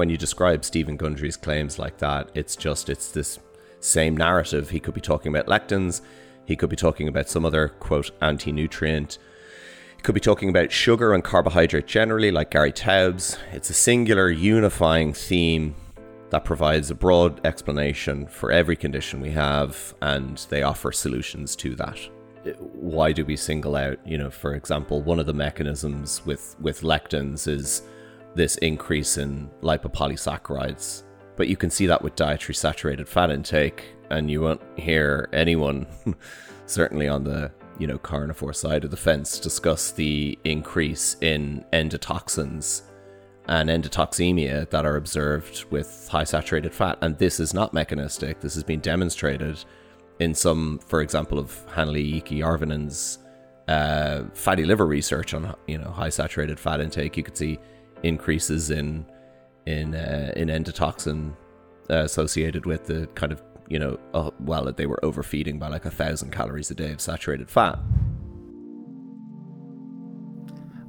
when you describe Steven Gundry's claims like that, it's just it's this same narrative. He could be talking about lectins, he could be talking about some other quote anti nutrient. He could be talking about sugar and carbohydrate generally, like Gary Taubes. It's a singular unifying theme that provides a broad explanation for every condition we have, and they offer solutions to that why do we single out you know for example one of the mechanisms with with lectins is this increase in lipopolysaccharides but you can see that with dietary saturated fat intake and you won't hear anyone certainly on the you know carnivore side of the fence discuss the increase in endotoxins and endotoxemia that are observed with high saturated fat. And this is not mechanistic. This has been demonstrated in some, for example, of Hannele Järvinen's uh, fatty liver research on you know high saturated fat intake, you could see increases in in uh, in endotoxin associated with the kind of you know uh, well they were overfeeding by like a thousand calories a day of saturated fat.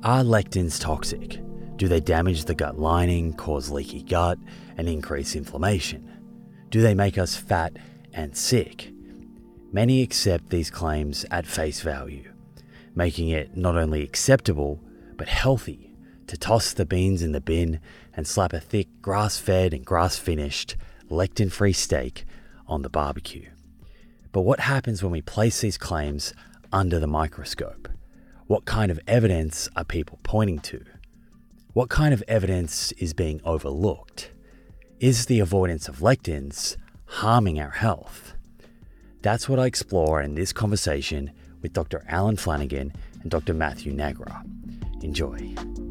Are lectins toxic? Do they damage the gut lining, cause leaky gut, and increase inflammation? Do they make us fat and sick? Many accept these claims at face value, making it not only acceptable, but healthy to toss the beans in the bin and slap a thick grass fed and grass finished, lectin free steak on the barbecue. But what happens when we place these claims under the microscope? What kind of evidence are people pointing to? What kind of evidence is being overlooked? Is the avoidance of lectins harming our health? That's what I explore in this conversation with Dr. Alan Flanagan and Dr. Matthew Nagra. Enjoy.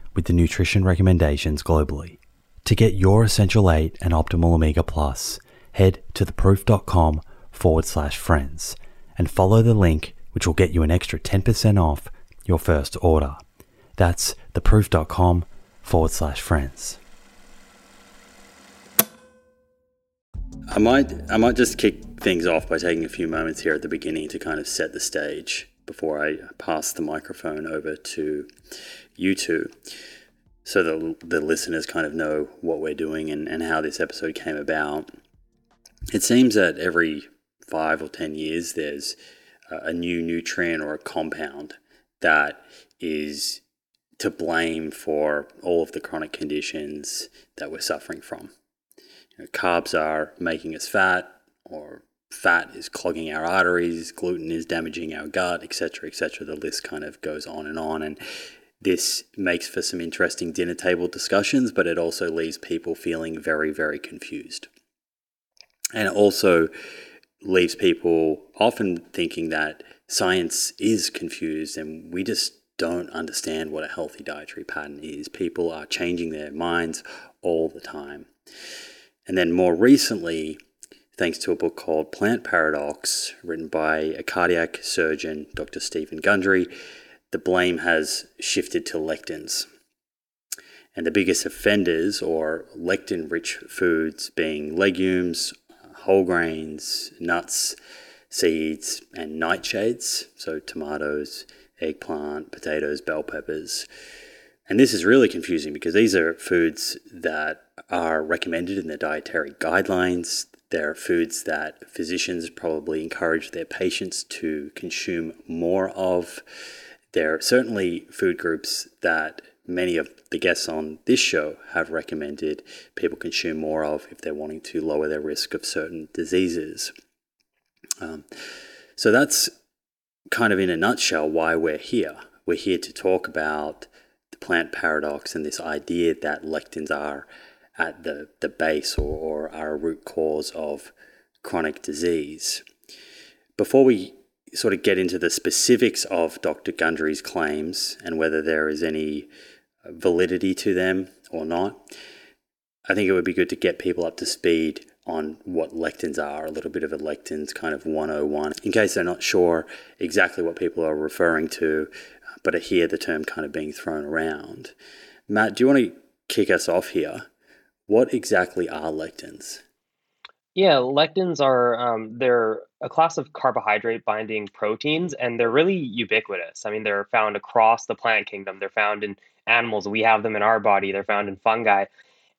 with the nutrition recommendations globally. To get your Essential 8 and Optimal Omega Plus, head to theproof.com forward slash friends and follow the link which will get you an extra 10% off your first order. That's theproof.com forward slash friends. I might I might just kick things off by taking a few moments here at the beginning to kind of set the stage before I pass the microphone over to you two. so the, the listeners kind of know what we're doing and, and how this episode came about. It seems that every five or 10 years, there's a new nutrient or a compound that is to blame for all of the chronic conditions that we're suffering from. You know, carbs are making us fat, or fat is clogging our arteries, gluten is damaging our gut, etc., etc. The list kind of goes on and on. And this makes for some interesting dinner table discussions, but it also leaves people feeling very, very confused. And it also leaves people often thinking that science is confused and we just don't understand what a healthy dietary pattern is. People are changing their minds all the time. And then more recently, thanks to a book called Plant Paradox, written by a cardiac surgeon, Dr. Steven Gundry, the blame has shifted to lectins. And the biggest offenders, or lectin rich foods, being legumes, whole grains, nuts, seeds, and nightshades, so tomatoes, eggplant, potatoes, bell peppers. And this is really confusing because these are foods that are recommended in the dietary guidelines. They're foods that physicians probably encourage their patients to consume more of. They're certainly food groups that many of the guests on this show have recommended people consume more of if they're wanting to lower their risk of certain diseases. Um, so that's kind of in a nutshell why we're here. We're here to talk about the plant paradox and this idea that lectins are at the, the base or, or are a root cause of chronic disease. Before we sort of get into the specifics of Dr. Gundry's claims and whether there is any validity to them or not, I think it would be good to get people up to speed on what lectins are, a little bit of a lectins kind of 101, in case they're not sure exactly what people are referring to, but I hear the term kind of being thrown around. Matt, do you want to kick us off here? What exactly are lectins? Yeah, lectins are um, they're a class of carbohydrate binding proteins, and they're really ubiquitous. I mean, they're found across the plant kingdom. They're found in animals. We have them in our body. They're found in fungi,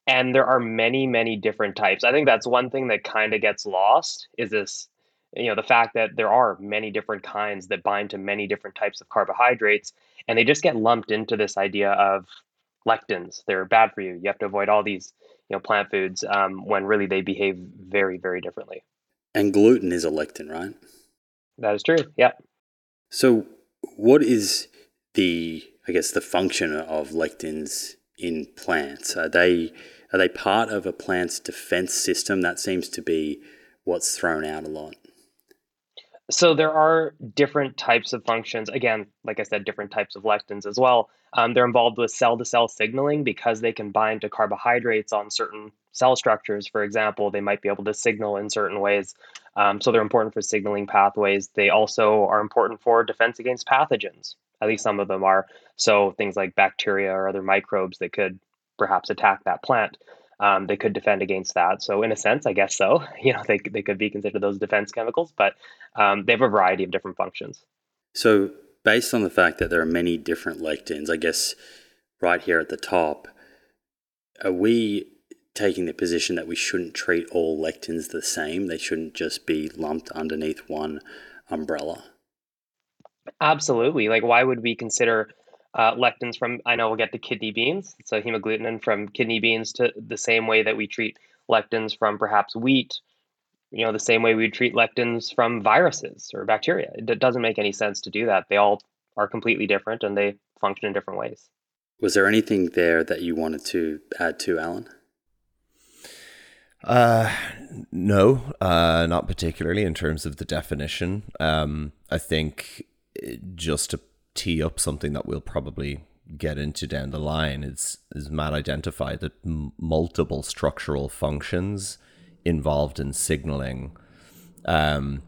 and there are many, many different types. I think that's one thing that kind of gets lost is this, you know, the fact that there are many different kinds that bind to many different types of carbohydrates, and they just get lumped into this idea of lectins. They're bad for you. You have to avoid all these you know plant foods um, when really they behave very very differently. And gluten is a lectin, right? That is true. Yeah. So, what is the I guess the function of lectins in plants? Are they are they part of a plant's defense system? That seems to be what's thrown out a lot. So there are different types of functions. Again, like I said, different types of lectins as well. Um, they're involved with cell to cell signaling because they can bind to carbohydrates on certain cell structures. For example, they might be able to signal in certain ways. Um, so they're important for signaling pathways. They also are important for defense against pathogens. At least some of them are. So things like bacteria or other microbes that could perhaps attack that plant um, they could defend against that. So in a sense, I guess so. You know, they they could be considered those defense chemicals, but um, they have a variety of different functions. So based on the fact that there are many different lectins, I guess right here at the top, are we taking the position that we shouldn't treat all lectins the same? They shouldn't just be lumped underneath one umbrella. Absolutely. Like, why would we consider uh, lectins from, I know we'll get to kidney beans, so hemagglutinin from kidney beans to the same way that we treat lectins from perhaps wheat, you know, the same way we treat lectins from viruses or bacteria. It doesn't make any sense to do that. They all are completely different and they function in different ways. Was there anything there that you wanted to add to, Alan? Uh, no, uh, not particularly in terms of the definition. Um, I think just to tee up something that we'll probably get into down the line is is Matt identified that m- multiple structural functions involved in signaling um,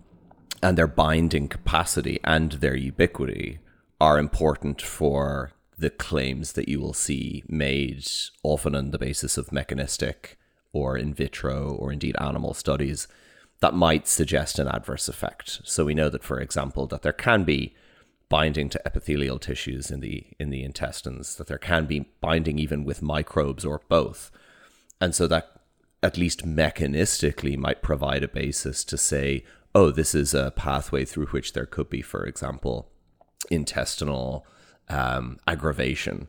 and their binding capacity and their ubiquity are important for the claims that you will see made often on the basis of mechanistic or in vitro or indeed animal studies that might suggest an adverse effect. So we know that, for example, that there can be binding to epithelial tissues in the in the intestines, that there can be binding even with microbes or both. And so that at least mechanistically might provide a basis to say, oh, this is a pathway through which there could be, for example, intestinal um, aggravation.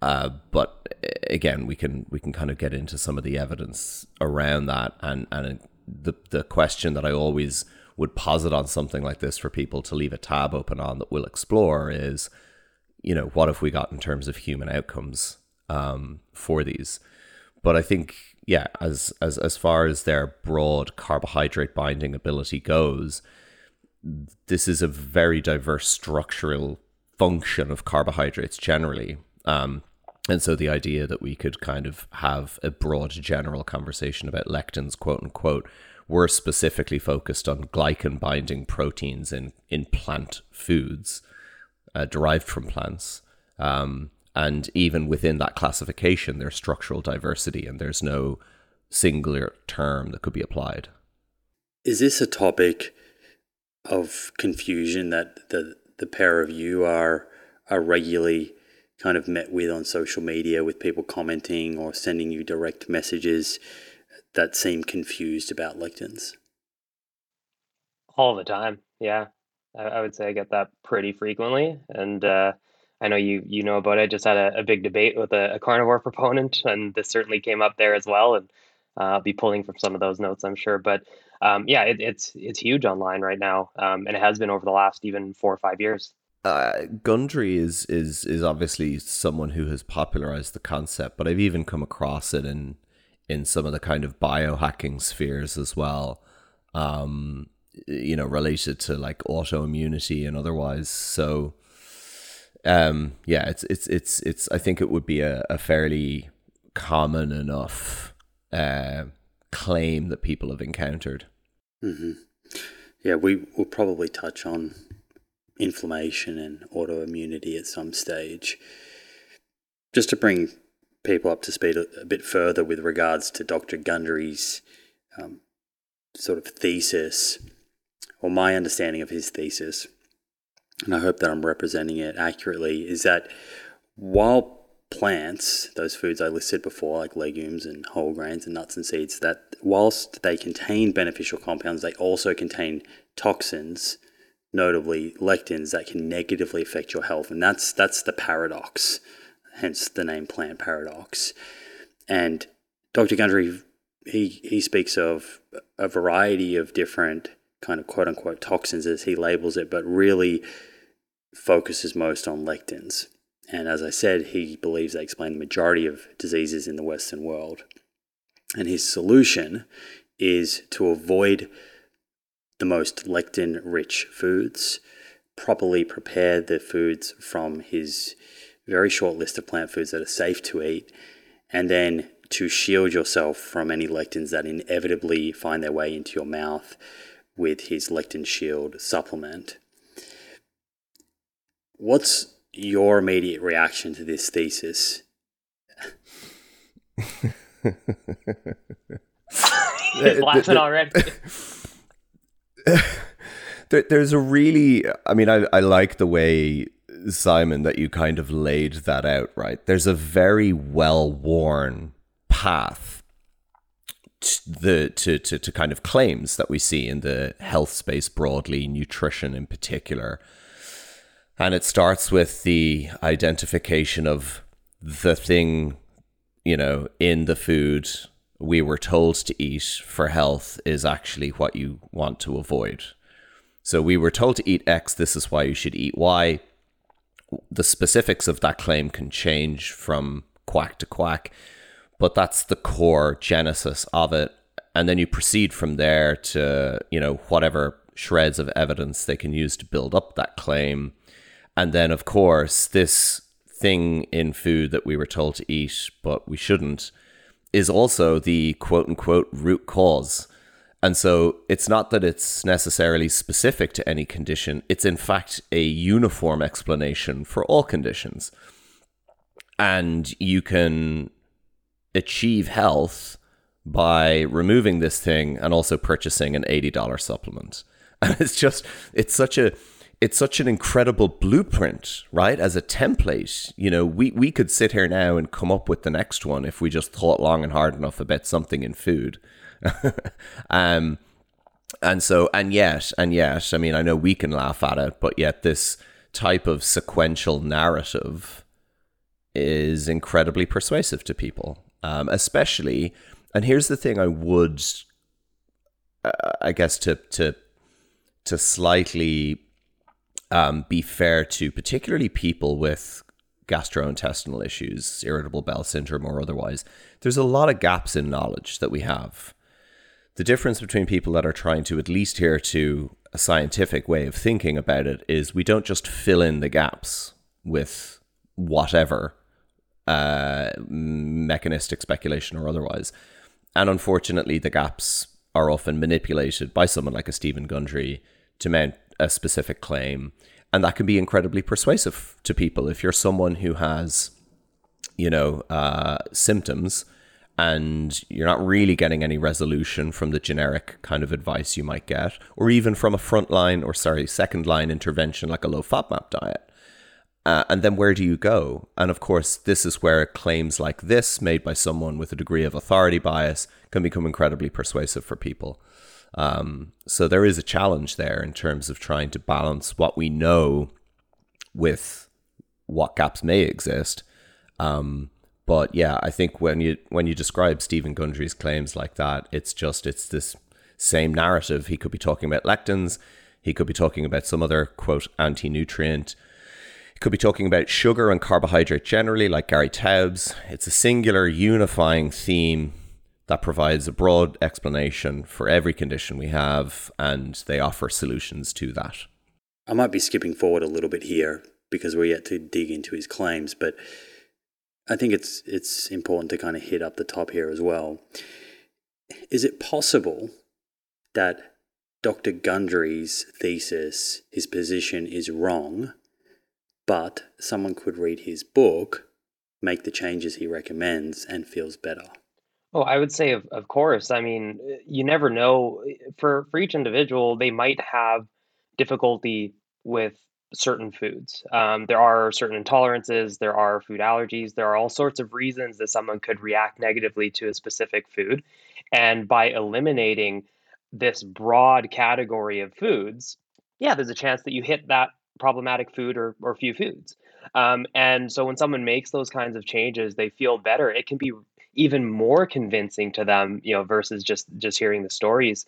Uh, but again, we can we can kind of get into some of the evidence around that, and and the the question that I always would posit on something like this for people to leave a tab open on that we'll explore is, you know, what have we got in terms of human outcomes um, for these? But I think, yeah, as as as far as their broad carbohydrate binding ability goes, this is a very diverse structural function of carbohydrates generally. Um, and so the idea that we could kind of have a broad general conversation about lectins, quote unquote, were specifically focused on glycan binding proteins in, in plant foods uh, derived from plants. Um, and even within that classification, there's structural diversity and there's no singular term that could be applied. Is this a topic of confusion that the, the pair of you are, are regularly kind of met with on social media with people commenting or sending you direct messages that seem confused about lectins? All the time, yeah. I, I would say I get that pretty frequently, and uh, I know you you know about it. I just had a, a big debate with a, a, carnivore proponent, and this certainly came up there as well. And uh, I'll be pulling from some of those notes, I'm sure. But um, yeah, it, it's it's huge online right now, um, and it has been over the last even four or five years uh, Gundry is is is obviously someone who has popularized the concept, but I've even come across it in in some of the kind of biohacking spheres as well. Um, you know, related to like autoimmunity and otherwise. So, um, yeah, it's it's it's it's. I think it would be a, a fairly common enough uh, claim that people have encountered. Mm-hmm. Yeah, we will probably touch on inflammation and autoimmunity at some stage. Just to bring people up to speed a, a bit further with regards to Dr. Gundry's um, sort of thesis, or my understanding of his thesis, and I hope that I'm representing it accurately, is that while plants, those foods I listed before, like legumes and whole grains and nuts and seeds, that whilst they contain beneficial compounds, they also contain toxins notably lectins that can negatively affect your health and that's that's the paradox hence the name plant paradox. And dr gundry he he speaks of a variety of different kind of quote unquote toxins as he labels it but really focuses most on lectins. And as i said he believes they explain the majority of diseases in the western world. And his solution is to avoid the most lectin rich foods, properly prepare the foods from his very short list of plant foods that are safe to eat, and then to shield yourself from any lectins that inevitably find their way into your mouth with his lectin shield supplement. What's your immediate reaction to this thesis? He's laughing already. there, there's a really, I mean, I, I like the way Simon that you kind of laid that out, right? There's a very well worn path to the to, to to kind of claims that we see in the health space broadly, nutrition in particular. And it starts with the identification of the thing, you know, in the food we were told to eat for health is actually what you want to avoid. So we were told to eat X, this is why you should eat Y. The specifics of that claim can change from quack to quack, but that's the core genesis of it. And then you proceed from there to, you know, whatever shreds of evidence they can use to build up that claim. And then, of course, this thing in food that we were told to eat, but we shouldn't, is also the quote unquote root cause. And so it's not that it's necessarily specific to any condition, it's in fact a uniform explanation for all conditions. And you can achieve health by removing this thing and also purchasing an $80 supplement. And it's just, it's such a, it's such an incredible blueprint, right? As a template, you know, we, we could sit here now and come up with the next one if we just thought long and hard enough about something in food. um, and so, and yet, and yet, I mean, I know we can laugh at it, but yet this type of sequential narrative is incredibly persuasive to people, um, especially. And here's the thing: I would, uh, I guess, to to to slightly um, be fair to particularly people with gastrointestinal issues, irritable bowel syndrome, or otherwise. There's a lot of gaps in knowledge that we have. The difference between people that are trying to at least adhere to a scientific way of thinking about it is we don't just fill in the gaps with whatever uh, mechanistic speculation or otherwise. And unfortunately, the gaps are often manipulated by someone like a Steven Gundry to mount a specific claim. And that can be incredibly persuasive to people. If you're someone who has, you know, uh, symptoms and you're not really getting any resolution from the generic kind of advice you might get, or even from a frontline or sorry, second line intervention like a low FODMAP diet. Uh, and then where do you go? And of course, this is where claims like this, made by someone with a degree of authority bias, can become incredibly persuasive for people. Um, so there is a challenge there in terms of trying to balance what we know with what gaps may exist. Um, but yeah, I think when you when you describe Steven Gundry's claims like that, it's just it's this same narrative. He could be talking about lectins. He could be talking about some other quote anti nutrient. He could be talking about sugar and carbohydrate generally, like Gary Taubes. It's a singular unifying theme that provides a broad explanation for every condition we have, and they offer solutions to that. I might be skipping forward a little bit here because we're yet to dig into his claims, but I think it's it's important to kind of hit up the top here as well. Is it possible that Dr. Gundry's thesis, his position is wrong, but someone could read his book, make the changes he recommends, and feels better? Oh, I would say of of course. I mean, eh, you never know. Eh, for for each individual, they might have difficulty with certain foods. Um, there are certain intolerances, there are food allergies, there are all sorts of reasons that someone could react negatively to a specific food. And by eliminating this broad category of foods, yeah, there's a chance that you hit that problematic food or, or few foods. Um, and so when someone makes those kinds of changes, they feel better. It can be even more convincing to them, you know, versus just just hearing the stories.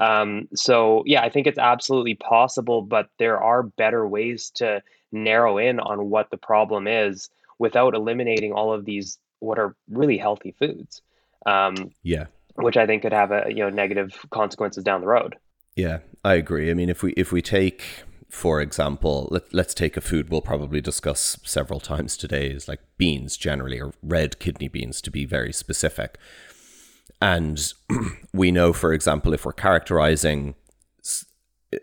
Um, so yeah, I think it's absolutely possible, but there are better ways to narrow in on what the problem is without eliminating all of these what are really healthy foods. Um, yeah, which I think could have a you know negative consequences down the road. Yeah, I agree. I mean, if we if we take for example, let, let's take a food we'll probably discuss several times today is like beans generally, or red kidney beans to be very specific. And we know, for example, if we're characterizing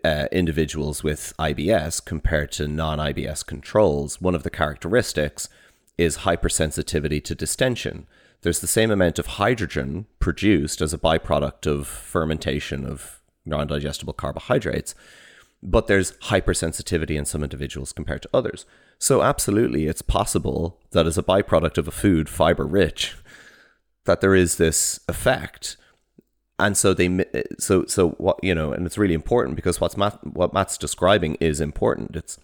uh, individuals with IBS compared to non IBS controls, one of the characteristics is hypersensitivity to distension. There's the same amount of hydrogen produced as a byproduct of fermentation of non digestible carbohydrates but there's hypersensitivity in some individuals compared to others. So absolutely, it's possible that as a byproduct of a food fiber rich, that there is this effect. And so they, so so what you know, and it's really important because what's Matt, what Matt's describing is important. It's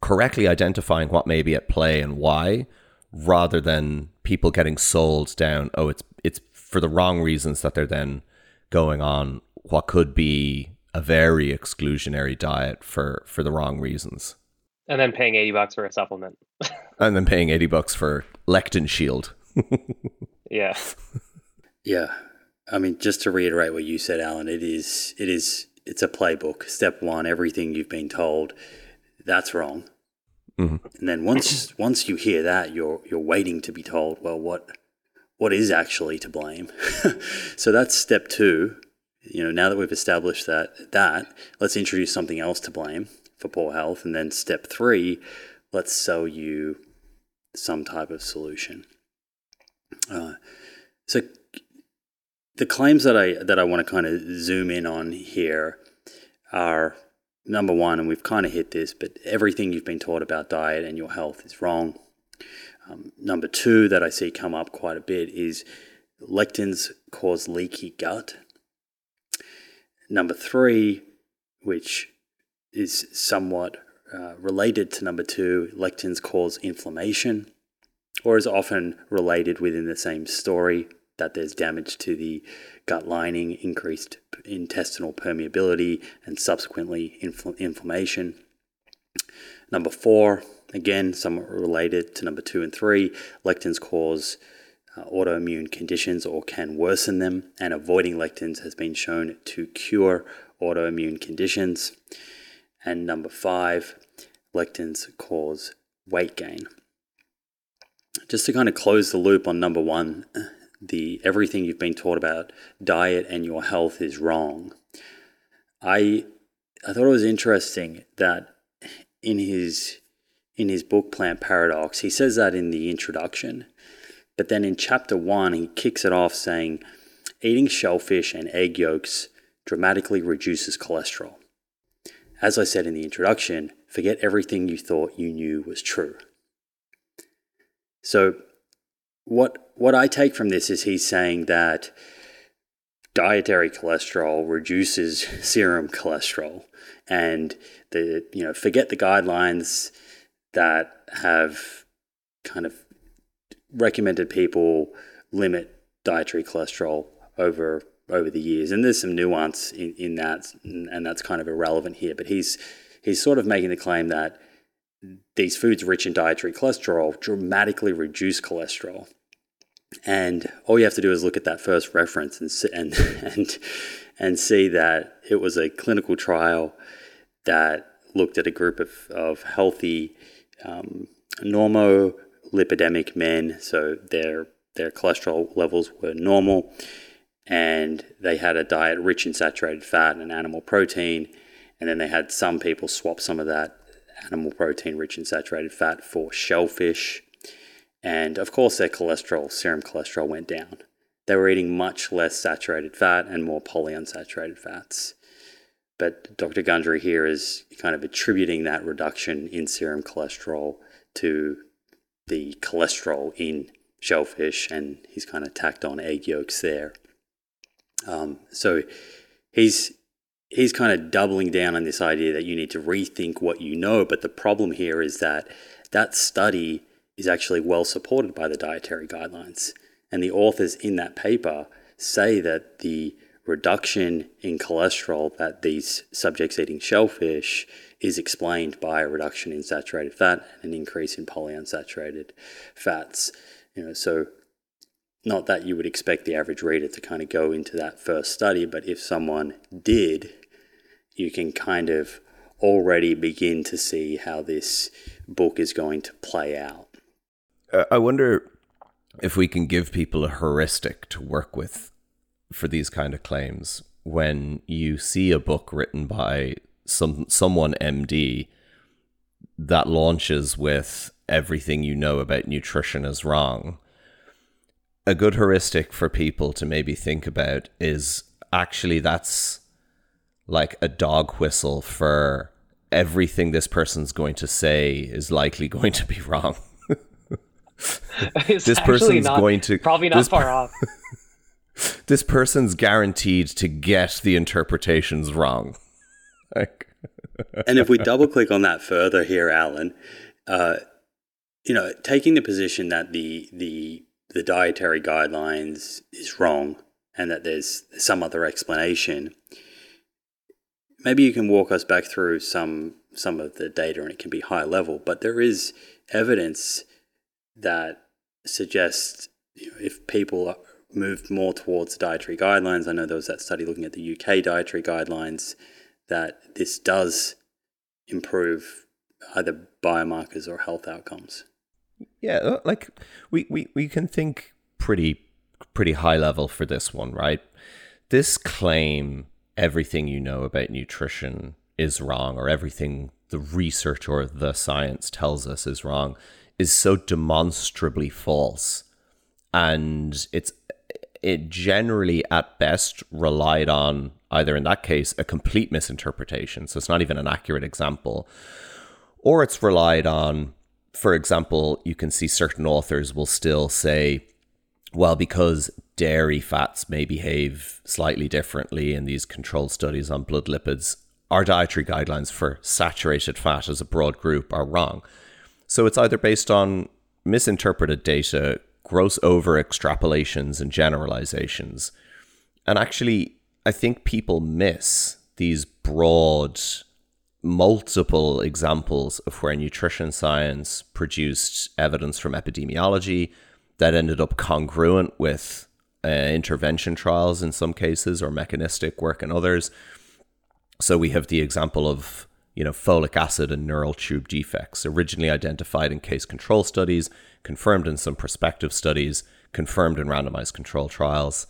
correctly identifying what may be at play and why, rather than people getting sold down. Oh, it's it's for the wrong reasons that they're then going on what could be a very exclusionary diet for for the wrong reasons. And then paying 80 bucks for a supplement. and then paying 80 bucks for Lectin Shield. yeah. Yeah. I mean, just to reiterate what you said, Alan, it is it is it's a playbook. Step one, everything you've been told, that's wrong. Mm-hmm. And then once once you hear that, you're you're waiting to be told, well, what what is actually to blame? so that's step two you know, now that we've established that that, let's introduce something else to blame for poor health, and then step three, let's sell you some type of solution. Uh, so the claims that I that I want to kind of zoom in on here are number one, and we've kind of hit this, but everything you've been taught about diet and your health is wrong. Um, number two, that I see come up quite a bit, is lectins cause leaky gut. Number three, which is somewhat uh, related to number two, lectins cause inflammation, or is often related within the same story that there's damage to the gut lining, increased intestinal permeability, and subsequently infl- inflammation. Number four, again, somewhat related to number two and three, lectins cause Uh, autoimmune conditions or can worsen them, and avoiding lectins has been shown to cure autoimmune conditions. And number five, lectins cause weight gain. Just to kind of close the loop on number one, the everything you've been taught about diet and your health is wrong. I I thought it was interesting that in his in his book Plant Paradox, he says that in the introduction. But then in chapter 1, he kicks it off saying eating shellfish and egg yolks dramatically reduces cholesterol. As I said in the introduction, forget everything you thought you knew was true. So what what I take from this is he's saying that dietary cholesterol reduces serum cholesterol and the you know forget the guidelines that have kind of recommended people limit dietary cholesterol over over the years. And there's some nuance in, in that and that's kind of irrelevant here but he's he's sort of making the claim that these foods rich in dietary cholesterol dramatically reduce cholesterol. And all you have to do is look at that first reference and and and and see that it was a clinical trial that looked at a group of, of healthy um, normolipidemic men, so their their cholesterol levels were normal, and they had a diet rich in saturated fat and animal protein, and then they had some people swap some of that animal protein rich in saturated fat for shellfish and of course, their cholesterol, serum cholesterol, went down. They were eating much less saturated fat and more polyunsaturated fats. But Dr. Gundry here is kind of attributing that reduction in serum cholesterol to the cholesterol in shellfish, and he's kind of tacked on egg yolks there. Um, so he's he's kind of doubling down on this idea that you need to rethink what you know. But the problem here is that that study is actually well supported by the dietary guidelines. And the authors in that paper say that the reduction in cholesterol that these subjects eating shellfish is explained by a reduction in saturated fat and an increase in polyunsaturated fats. You know, so not that you would expect the average reader to kind of go into that first study, but if someone did, you can kind of already begin to see how this book is going to play out. Uh, I wonder if we can give people a heuristic to work with for these kind of claims. When you see a book written by some someone MD that launches with everything you know about nutrition is wrong, a good heuristic for people to maybe think about is actually that's like a dog whistle for everything this person's going to say is likely going to be wrong. this person's not, going to probably not far off. this person's guaranteed to get the interpretations wrong. And if we double click on that further here, Alan, uh, you know, taking the position that the the the dietary guidelines is wrong and that there's some other explanation, maybe you can walk us back through some some of the data, and it can be high level, but there is evidence that suggests you know, if people moved more towards dietary guidelines, I know there was that study looking at the UK dietary guidelines, that this does improve either biomarkers or health outcomes. Yeah, uh, like we, we, we can think pretty pretty high level for this one, right? This claim everything you know about nutrition is wrong or everything the research or the science tells us is wrong is so demonstrably false and it's it generally at best relied on either in that case a complete misinterpretation so it's not even an accurate example or it's relied on for example you can see certain authors will still say well because dairy fats may behave slightly differently in these controlled studies on blood lipids our dietary guidelines for saturated fat as a broad group are wrong. So it's either based on misinterpreted data gross over extrapolations and generalizations. And actually, I think people miss these broad, multiple examples of where nutrition science produced evidence from epidemiology that ended up congruent with uh, intervention trials in some cases or mechanistic work in others. So we have the example of you know folic acid and neural tube defects originally identified in case control studies confirmed in some prospective studies, confirmed in randomized control trials.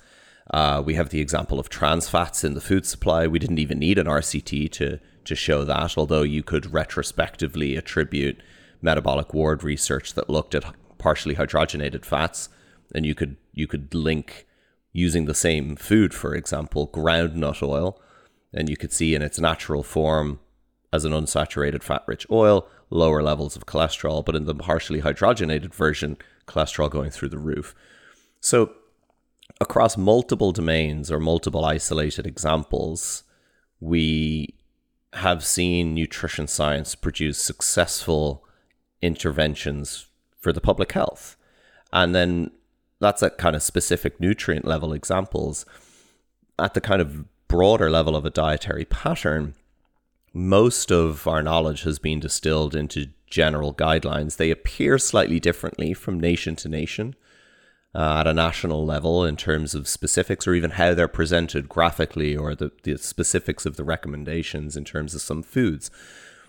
Uh, we have the example of trans fats in the food supply. We didn't even need an RCT to to show that, although you could retrospectively attribute metabolic ward research that looked at partially hydrogenated fats, and you could you could link using the same food, for example, ground nut oil, and you could see in its natural form as an unsaturated fat rich oil, lower levels of cholesterol, but in the partially hydrogenated version, cholesterol going through the roof. So, across multiple domains or multiple isolated examples, we have seen nutrition science produce successful interventions for the public health. And then that's at kind of specific nutrient level examples. At the kind of broader level of a dietary pattern, most of our knowledge has been distilled into general guidelines. They appear slightly differently from nation to nation uh, at a national level in terms of specifics or even how they're presented graphically or the, the specifics of the recommendations in terms of some foods.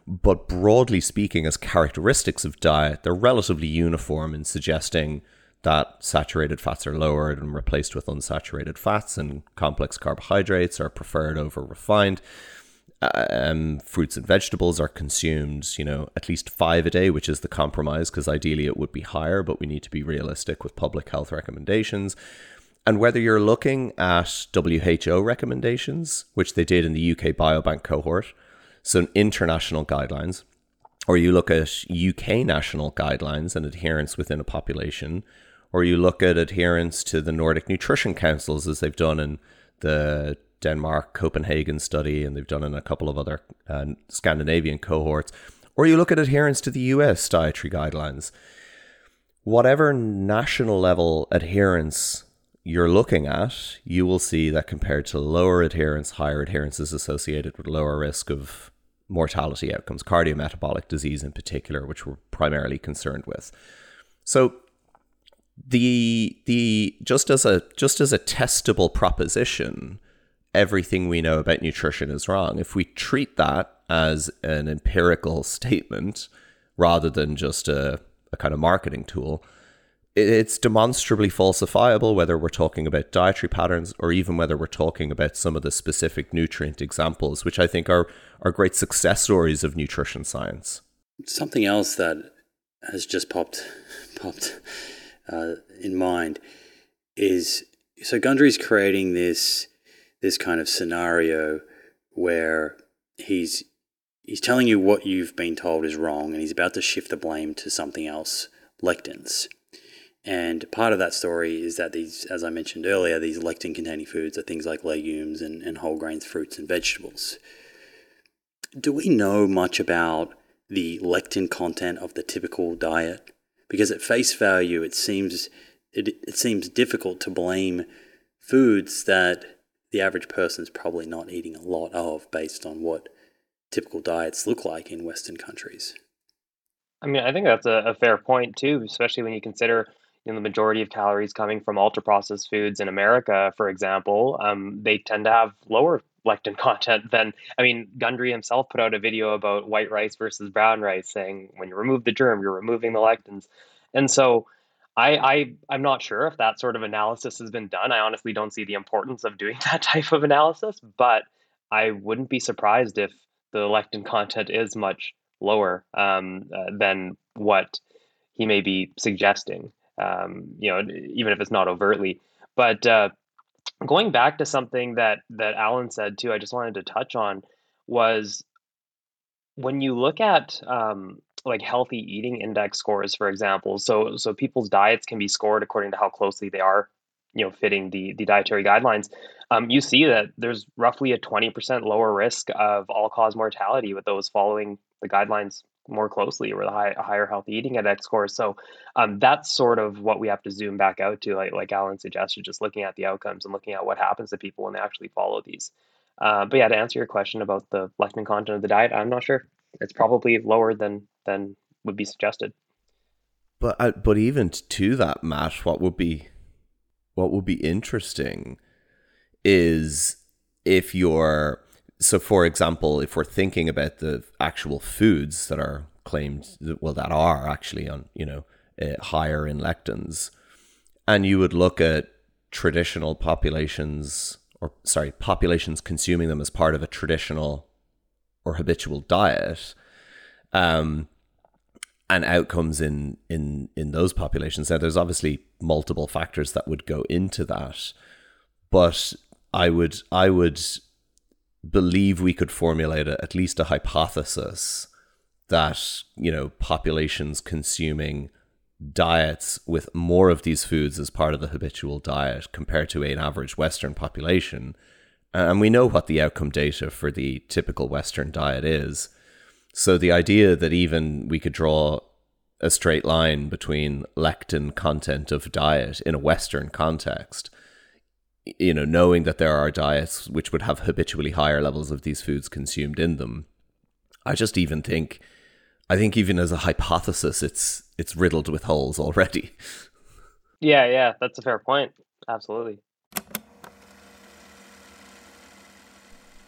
But broadly speaking, as characteristics of diet, they're relatively uniform in suggesting that saturated fats are lowered and replaced with unsaturated fats, and complex carbohydrates are preferred over refined um, fruits and vegetables are consumed, you know, at least five a day, which is the compromise, because ideally it would be higher, but we need to be realistic with public health recommendations. And whether you're looking at WHO recommendations, which they did in the UK Biobank cohort, so international guidelines, or you look at UK national guidelines and adherence within a population, or you look at adherence to the Nordic Nutrition Councils as they've done in the Denmark, Copenhagen study, and they've done in a couple of other uh, Scandinavian cohorts, or you look at adherence to the US dietary guidelines. Whatever national level adherence you're looking at, you will see that compared to lower adherence, higher adherence is associated with lower risk of mortality outcomes, cardiometabolic disease in particular, which we're primarily concerned with. So the the just as a just as a testable proposition, everything we know about nutrition is wrong. If we treat that as an empirical statement rather than just a, a kind of marketing tool, it's demonstrably falsifiable whether we're talking about dietary patterns or even whether we're talking about some of the specific nutrient examples, which I think are, are great success stories of nutrition science. Something else that has just popped popped uh, in mind is so Gundry's creating this this kind of scenario where he's he's telling you what you've been told is wrong and he's about to shift the blame to something else lectins. And part of that story is that these as i mentioned earlier these lectin containing foods are things like legumes and, and whole grains fruits and vegetables. Do we know much about the lectin content of the typical diet? Because at face value it seems it, it seems difficult to blame foods that the average person is probably not eating a lot of based on what typical diets look like in Western countries. I mean, I think that's a, a fair point too, especially when you consider you know, the majority of calories coming from ultra processed foods in America, for example, um, they tend to have lower lectin content than, I mean, Gundry himself put out a video about white rice versus brown rice, saying when you remove the germ, you're removing the lectins. And so I, I I'm not sure if that sort of analysis has been done. I honestly don't see the importance of doing that type of analysis, but I wouldn't be surprised if the lectin content is much lower um, uh, than what he may be suggesting. Um, you know, even if it's not overtly. But uh, going back to something that that Alan said too, I just wanted to touch on was when you look at um, like healthy eating index scores, for example. So so people's diets can be scored according to how closely they are, you know, fitting the the dietary guidelines. Um, you see that there's roughly a 20% lower risk of all cause mortality with those following the guidelines more closely or the high, higher healthy eating index scores. So um, that's sort of what we have to zoom back out to, like like Alan suggested, just looking at the outcomes and looking at what happens to people when they actually follow these. Uh, but yeah, to answer your question about the lectin content of the diet, I'm not sure. It's probably lower than than would be suggested. But uh, but even to that, Matt, what would be what would be interesting is if you're so for example if we're thinking about the actual foods that are claimed well that are actually on you know uh, higher in lectins and you would look at traditional populations or sorry populations consuming them as part of a traditional or habitual diet um and outcomes in in in those populations. Now there's obviously multiple factors that would go into that but i would i would believe we could formulate a, at least a hypothesis that you know populations consuming diets with more of these foods as part of the habitual diet compared to an average western population and we know what the outcome data for the typical western diet is so the idea that even we could draw a straight line between lectin content of diet in a western context you know, knowing that there are diets which would have habitually higher levels of these foods consumed in them, I just even think, I think even as a hypothesis, it's it's riddled with holes already. Yeah, yeah, that's a fair point. Absolutely.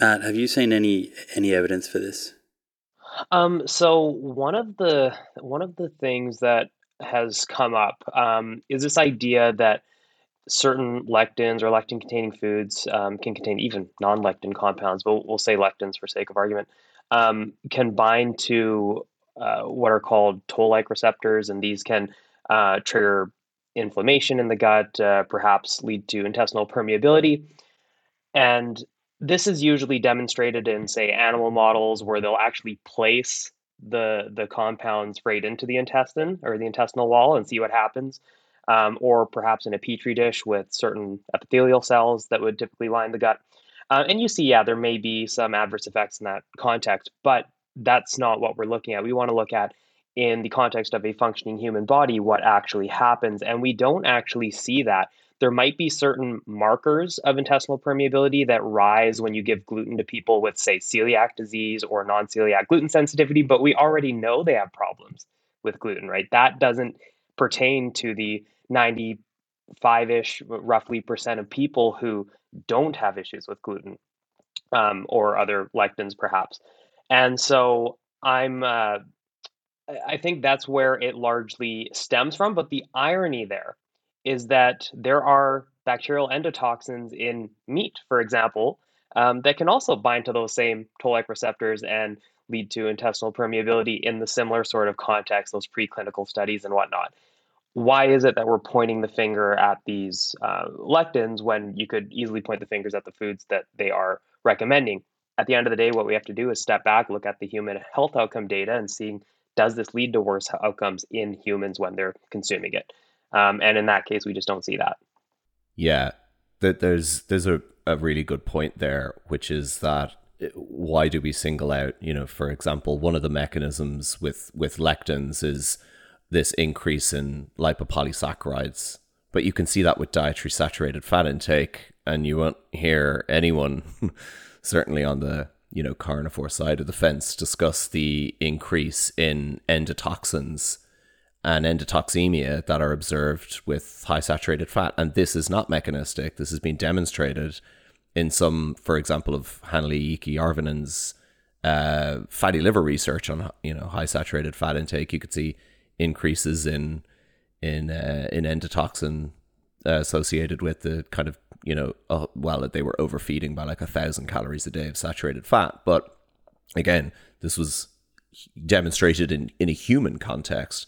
Matt, have you seen any any evidence for this? Um, so one of the one of the things that has come up um, is this idea that certain lectins or lectin-containing foods um, can contain even non-lectin compounds, but we'll say lectins for sake of argument, um, can bind to uh, what are called toll-like receptors, and these can uh, trigger inflammation in the gut, uh, perhaps lead to intestinal permeability. And this is usually demonstrated in, say, animal models where they'll actually place the the compounds right into the intestine or the intestinal wall and see what happens. Um, or perhaps in a petri dish with certain epithelial cells that would typically line the gut. Uh, and you see, yeah, there may be some adverse effects in that context, but that's not what we're looking at. We want to look at in the context of a functioning human body what actually happens. And we don't actually see that. There might be certain markers of intestinal permeability that rise when you give gluten to people with, say, celiac disease or non celiac gluten sensitivity, but we already know they have problems with gluten, right? That doesn't pertain to the 95 ish, roughly, percent of people who don't have issues with gluten um, or other lectins, perhaps. And so I'm uh, I think that's where it largely stems from. But the irony there is that there are bacterial endotoxins in meat, for example, um, that can also bind to those same toll-like receptors and lead to intestinal permeability in the similar sort of context, those preclinical studies and whatnot. Why is it that we're pointing the finger at these uh, lectins when you could easily point the fingers at the foods that they are recommending? At the end of the day, what we have to do is step back, look at the human health outcome data, and seeing does this lead to worse outcomes in humans when they're consuming it? Um, and in that case, we just don't see that. Yeah, there's there's a, a really good point there, which is that uh, why do we single out? You know, for example, one of the mechanisms with with lectins is this increase in lipopolysaccharides, but you can see that with dietary saturated fat intake, and you won't hear anyone, certainly on the you know, carnivore side of the fence discuss the increase in endotoxins and endotoxemia that are observed with high saturated fat. And this is not mechanistic. This has been demonstrated in some, for example, of Hannele Järvinen's uh, fatty liver research on you know high saturated fat intake. You could see increases in in uh, in endotoxin uh, associated with the kind of you know, uh, well, they were overfeeding by like a thousand calories a day of saturated fat. But again, this was demonstrated in, in a human context.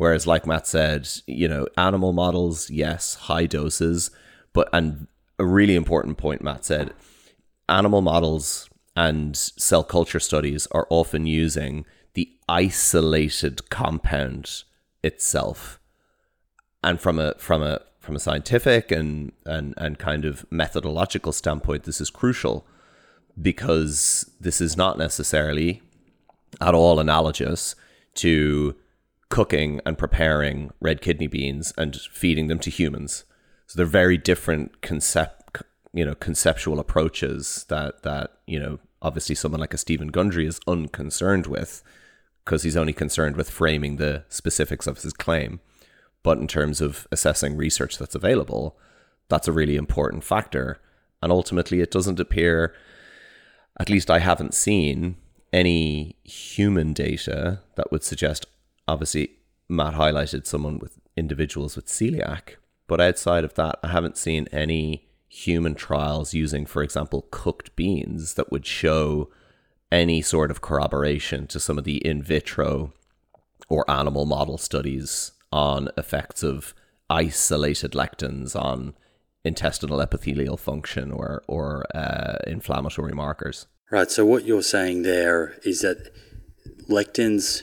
Whereas, like Matt said, you know, animal models, yes, high doses, but, and a really important point Matt said, animal models and cell culture studies are often using the isolated compound itself. And from a from a from a scientific and, and, and kind of methodological standpoint, this is crucial because this is not necessarily at all analogous to cooking and preparing red kidney beans and feeding them to humans. So they're very different concept, you know, conceptual approaches that that you know obviously someone like a Steven Gundry is unconcerned with because he's only concerned with framing the specifics of his claim. But in terms of assessing research that's available, that's a really important factor. And ultimately, it doesn't appear, at least I haven't seen any human data that would suggest, obviously, Matt highlighted someone with individuals with celiac. But outside of that, I haven't seen any human trials using, for example, cooked beans that would show any sort of corroboration to some of the in vitro or animal model studies on effects of isolated lectins on intestinal epithelial function or or uh, inflammatory markers. Right. So what you're saying there is that lectins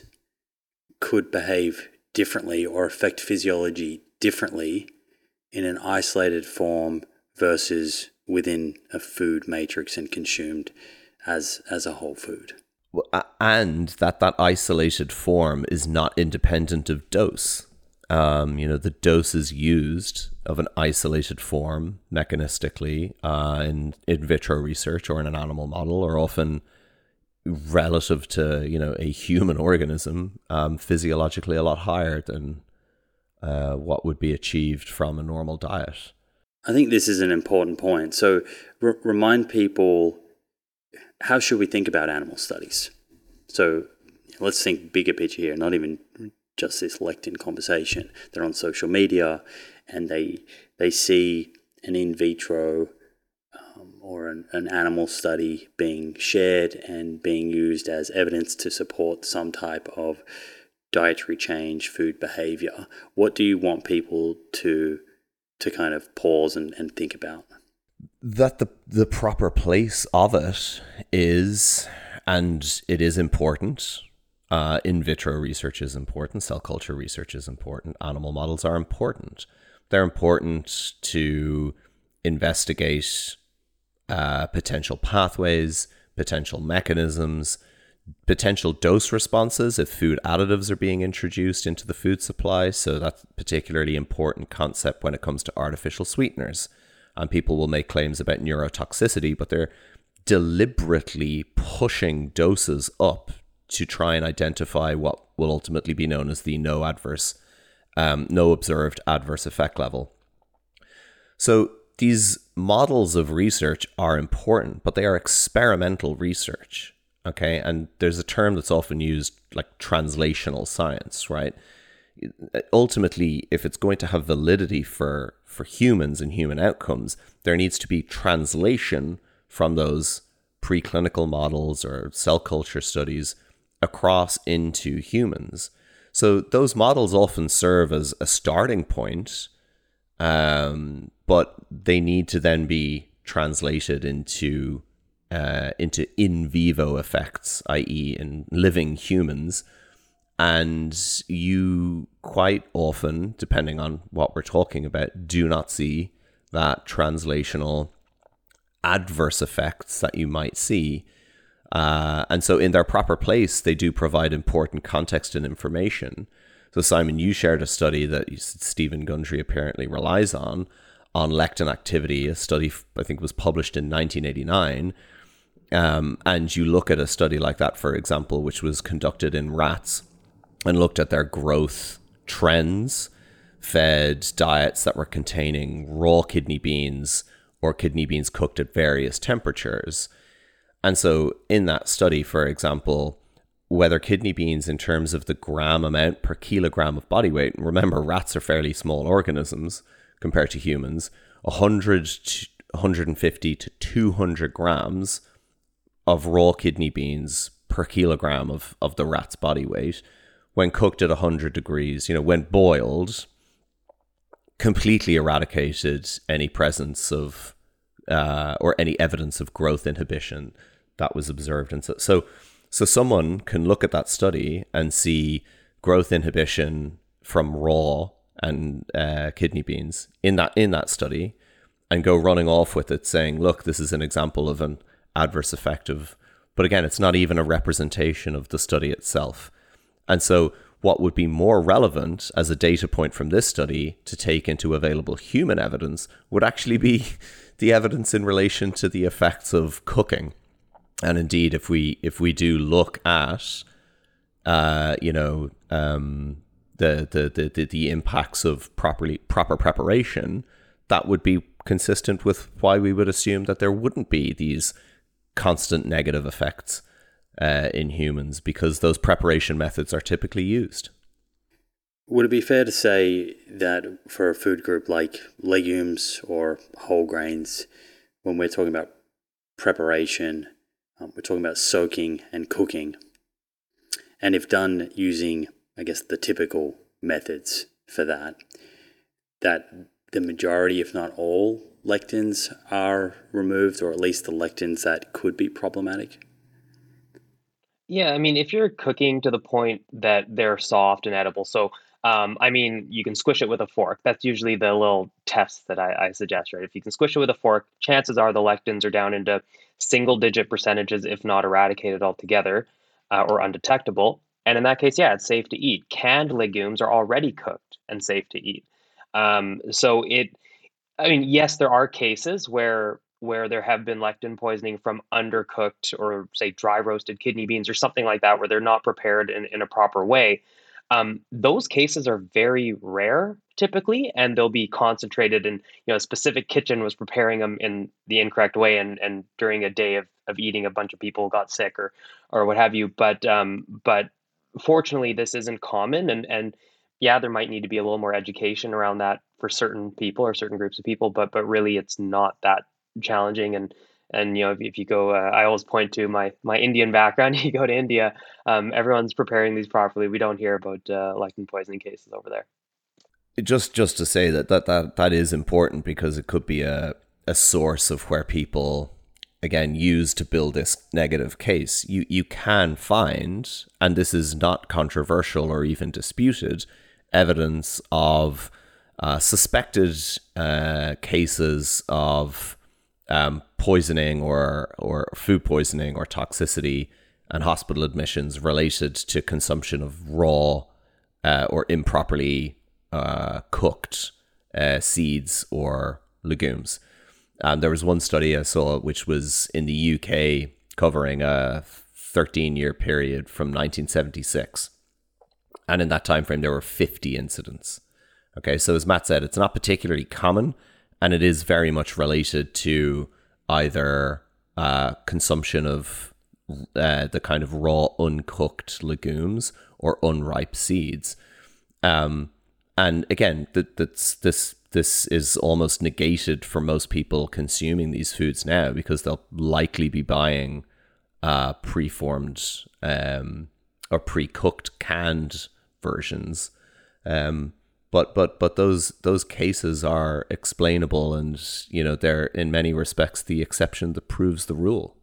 could behave differently or affect physiology differently in an isolated form versus within a food matrix and consumed as as a whole food. And that that isolated form is not independent of dose um, you know, the doses used of an isolated form mechanistically uh, in in vitro research or in an animal model are often relative to you know a human organism um, physiologically a lot higher than uh, what would be achieved from a normal diet. I think this is an important point. So, remind people how should we think about animal studies? So, let's think bigger picture here, not even just this lectin conversation. They're on social media and they they see an in vitro or an, an animal study being shared and being used as evidence to support some type of dietary change, food behavior. What do you want people to to kind of pause and, and think about? That the the proper place of it is and it is important. Uh, in vitro research is important. Cell culture research is important. Animal models are important. They're important to investigate uh, potential pathways, potential mechanisms, potential dose responses if food additives are being introduced into the food supply. So that's a particularly important concept when it comes to artificial sweeteners. And people will make claims about neurotoxicity, but they're deliberately pushing doses up to try and identify what will ultimately be known as the no adverse, um, no observed adverse effect level. So these models of research are important, but they are experimental research. Okay. And there's a term that's often used like translational science, right? Ultimately, if it's going to have validity for, for humans and human outcomes, there needs to be translation from those preclinical models or cell culture studies across into humans. So those models often serve as a starting point, um, but they need to then be translated into uh, into in vivo effects, i.e., in living humans. And you quite often, depending on what we're talking about, do not see that translational adverse effects that you might see. Uh, and so, in their proper place, they do provide important context and information. So, Simon, you shared a study that Steven Gundry apparently relies on on lectin activity. A study I think was published in 1989. Um, and you look at a study like that, for example, which was conducted in rats and looked at their growth trends, fed diets that were containing raw kidney beans or kidney beans cooked at various temperatures. And so, in that study, for example, whether kidney beans, in terms of the gram amount per kilogram of body weight, and remember, rats are fairly small organisms compared to humans, 100 to 150 to 200 grams of raw kidney beans per kilogram of, of the rat's body weight when cooked at 100 degrees, you know, when boiled, completely eradicated any presence of uh, or any evidence of growth inhibition that was observed. And so, so, so someone can look at that study and see growth inhibition from raw and uh, kidney beans in that in that study, and go running off with it, saying, "Look, this is an example of an adverse effect of." But again, it's not even a representation of the study itself, and so what would be more relevant as a data point from this study to take into available human evidence would actually be the evidence in relation to the effects of cooking. And indeed, if we if we do look at, uh, you know, um, the, the the the impacts of properly proper preparation, that would be consistent with why we would assume that there wouldn't be these constant negative effects uh, in humans because those preparation methods are typically used. Would it be fair to say that for a food group like legumes or whole grains, when we're talking about preparation, um, we're talking about soaking and cooking, and if done using, I guess, the typical methods for that, that the majority, if not all, lectins are removed, or at least the lectins that could be problematic? Yeah, I mean, if you're cooking to the point that they're soft and edible, so um, I mean, you can squish it with a fork. That's usually the little test that I, I suggest, right? If you can squish it with a fork, chances are the lectins are down into single digit percentages, if not eradicated altogether uh, or undetectable. And in that case, yeah, it's safe to eat. Canned legumes are already cooked and safe to eat. Um, so it, I mean, yes, there are cases where where there have been lectin poisoning from undercooked or say dry roasted kidney beans or something like that, where they're not prepared in, in a proper way. Um, those cases are very rare typically, and they'll be concentrated in you know a specific kitchen was preparing them in the incorrect way, and and during a day of, of eating, a bunch of people got sick or or what have you. But um, but fortunately, this isn't common, and and yeah, there might need to be a little more education around that for certain people or certain groups of people, but but really, it's not that challenging and and you know if, if you go uh, i always point to my my indian background. You go to india um, everyone's preparing these properly. We don't hear about uh, lectin poisoning cases over there. Just just to say that that that, that is important because it could be a, a source of where people again use to build this negative case. You you can find and this is not controversial or even disputed evidence of uh, suspected uh, cases of um, poisoning or or food poisoning or toxicity and hospital admissions related to consumption of raw uh, or improperly uh, cooked uh, seeds or legumes. And there was one study I saw which was in the UK covering a 13 year period from 1976. And in that time frame, there were 50 incidents. Okay, so as Matt said, it's not particularly common, and it is very much related to either uh, consumption of uh, the kind of raw, uncooked legumes or unripe seeds. Um, and again, th- that's this this is almost negated for most people consuming these foods now because they'll likely be buying uh, preformed um, or pre-cooked canned versions. Um, but but but those those cases are explainable and you know they're in many respects the exception that proves the rule.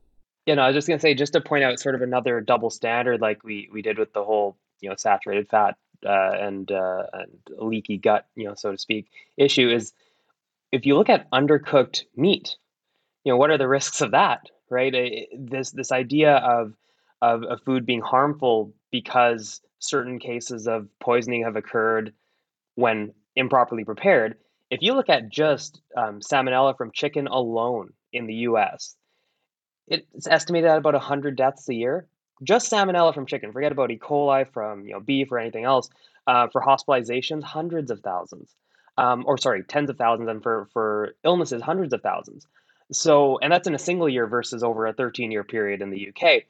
Yeah no i was just going to say just to point out sort of another double standard like we we did with the whole you know saturated fat uh, and uh, and leaky gut you know so to speak issue is if you look at undercooked meat you know what are the risks of that right? This this idea of of a food being harmful because certain cases of poisoning have occurred when improperly prepared. If you look at just um, salmonella from chicken alone in the US, it's estimated at about 100 deaths a year. Just salmonella from chicken, forget about E. coli from you know beef or anything else. Uh, for hospitalizations, hundreds of thousands, um, or sorry, tens of thousands, and for for illnesses, hundreds of thousands. So, and that's in a single year versus over a 13 year period in the UK.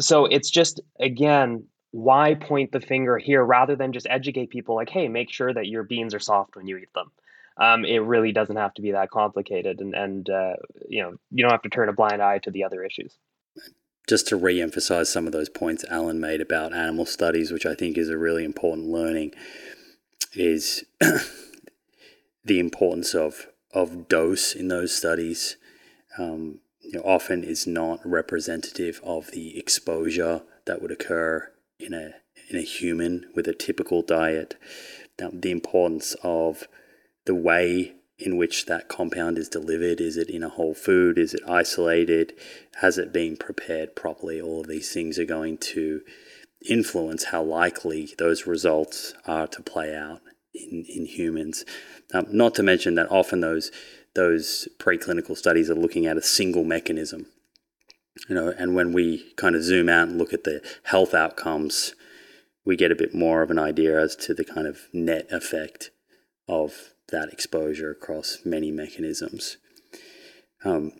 So it's just again why point the finger here rather than just educate people like, hey, make sure that your beans are soft when you eat them. Um, it really doesn't have to be that complicated, and and uh, you know you don't have to turn a blind eye to the other issues. Just to re-emphasize some of those points Alan made about animal studies, which I think is a really important learning, is the importance of of dose in those studies. Um, you know, often is not representative of the exposure that would occur in a in a human with a typical diet, Now, the importance of the way in which that compound is delivered. Is it in a whole food? Is it isolated? Has it been prepared properly? All of these things are going to influence how likely those results are to play out in, in humans. Um, not to mention that often those those preclinical studies are looking at a single mechanism you know, and when we kind of zoom out and look at the health outcomes, we get a bit more of an idea as to the kind of net effect of that exposure across many mechanisms. Um,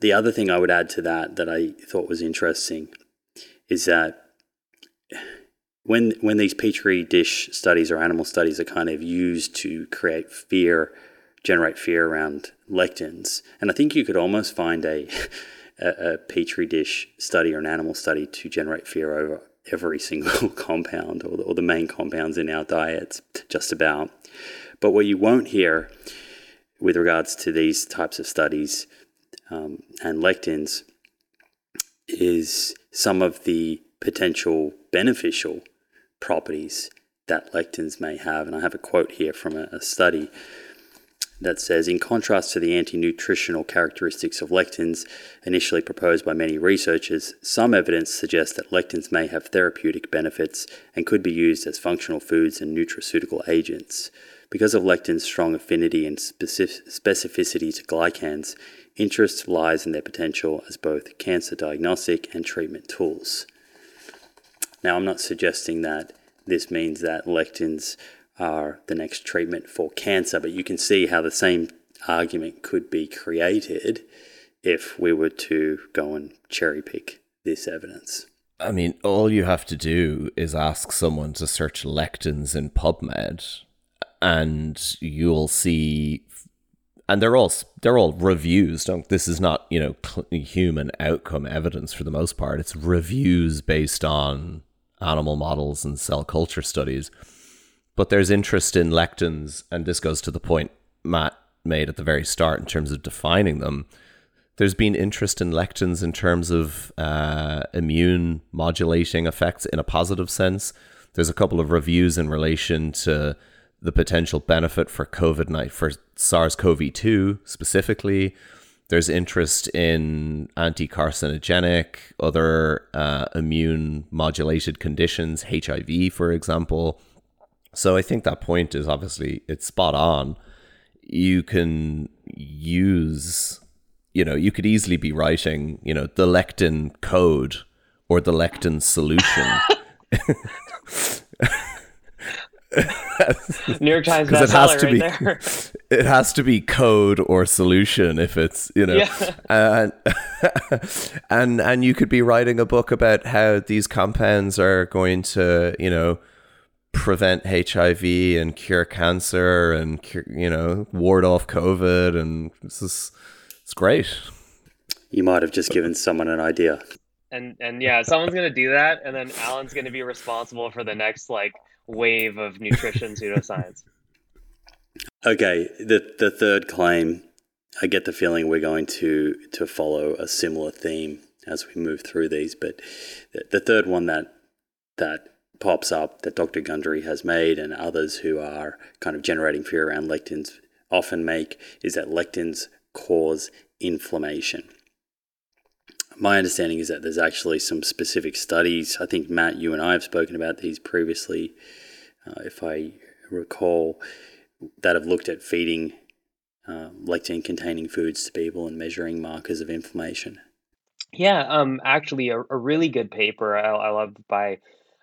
the other thing I would add to that that I thought was interesting is that when when these petri dish studies or animal studies are kind of used to create fear, generate fear around lectins, and I think you could almost find a a, a petri dish study or an animal study to generate fear over every single compound or the, or the main compounds in our diets, just about. But what you won't hear with regards to these types of studies um, and lectins is some of the potential beneficial properties that lectins may have. And I have a quote here from a, a study that says, in contrast to the anti nutritional characteristics of lectins initially proposed by many researchers, some evidence suggests that lectins may have therapeutic benefits and could be used as functional foods and nutraceutical agents. Because of lectins' strong affinity and specificity to glycans, interest lies in their potential as both cancer diagnostic and treatment tools. Now, I'm not suggesting that this means that lectins are the next treatment for cancer. But you can see how the same argument could be created if we were to go and cherry pick this evidence. I mean, all you have to do is ask someone to search lectins in PubMed, and you'll see. And they're all they're all reviews. Don't this is not you know human outcome evidence for the most part. It's reviews based on animal models and cell culture studies. But there's interest in lectins, and this goes to the point Matt made at the very start in terms of defining them there's been interest in lectins in terms of uh, immune modulating effects in a positive sense. There's a couple of reviews in relation to the potential benefit for COVID night for SARS-CoV-2 specifically. There's interest in anti-carcinogenic, other uh, immune modulated conditions, HIV, for example. So I think that point is obviously it's spot on. You can use you know, you could easily be writing, you know, the lectin code or the lectin solution. New York Times because it has to right be, there. It has to be code or solution if it's you know, yeah. and and and you could be writing a book about how these compounds are going to you know prevent HIV and cure cancer and you know ward off COVID and this is it's great. You might have just given someone an idea. And and yeah, someone's gonna do that, and then Alan's gonna be responsible for the next like wave of nutrition pseudoscience. Okay, the the third claim, I get the feeling we're going to to follow a similar theme as we move through these, but the, the third one that that pops up that Dr. Gundry has made and others who are kind of generating fear around lectins often make is that lectins cause inflammation. My understanding is that there's actually some specific studies. I think, Matt, you and I have spoken about these previously, uh, if I recall, that have looked at feeding uh, lectin containing foods to people and measuring markers of inflammation. Yeah, um, actually, a, a really good paper I, I love by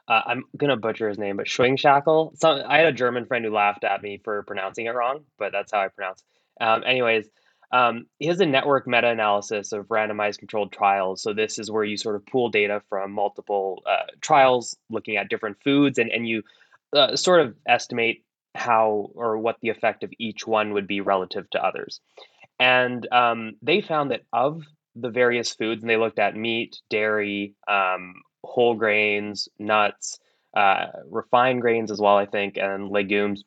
uh, I'm gonna butcher his name, but Schwingshackl. So I had a German friend who laughed at me for pronouncing it wrong, but that's how I pronounce. It. Um, anyways, um, he has a network meta analysis of randomized controlled trials. So, this is where you sort of pool data from multiple uh, trials looking at different foods and, and you uh, sort of estimate how or what the effect of each one would be relative to others. And um, they found that of the various foods, and they looked at meat, dairy, um, whole grains, nuts, uh, refined grains as well, I think, and legumes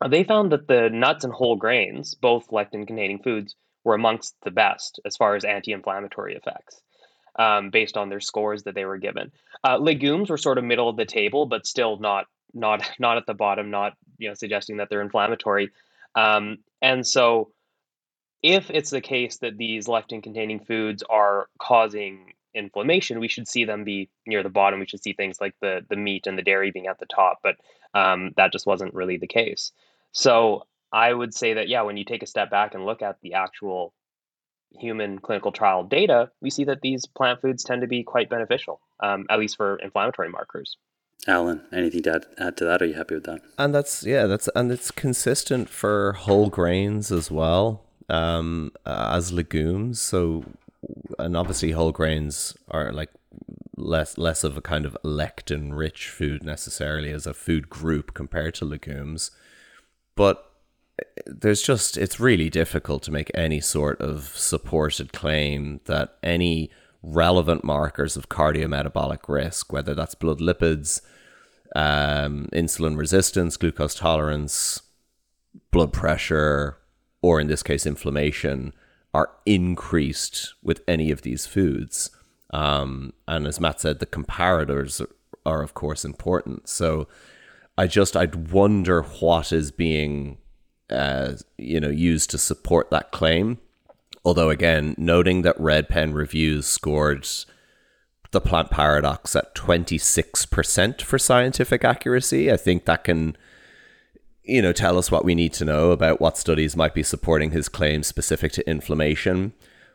uh, they found that the nuts and whole grains, both lectin containing foods, were amongst the best as far as anti inflammatory effects. Um, based on their scores that they were given. Uh, legumes were sort of middle of the table, but still not not not at the bottom, not you know suggesting that they're inflammatory. Um, and so, if it's the case that these lectin-containing foods are causing inflammation, we should see them be near the bottom. We should see things like the the meat and the dairy being at the top, but um, that just wasn't really the case. So I would say that, yeah, when you take a step back and look at the actual human clinical trial data, we see that these plant foods tend to be quite beneficial, um, at least for inflammatory markers. Alan, anything to add, add to that? Are you happy with that? And that's yeah, that's and it's consistent for whole grains as well um, as legumes. So, and obviously whole grains are like less less of a kind of lectin rich food necessarily as a food group compared to legumes. But there's just it's really difficult to make any sort of supported claim that any relevant markers of cardiometabolic risk, whether that's blood lipids, um, insulin resistance, glucose tolerance, blood pressure, or in this case, inflammation, are increased with any of these foods. Um, and as Matt said, the comparators are, of course, important. So I just I'd wonder what is being uh, you know used to support that claim. Although again, noting that Red Pen Reviews scored the plant paradox at 26% for scientific accuracy, I think that can you know tell us what we need to know about what studies might be supporting his claims specific to inflammation.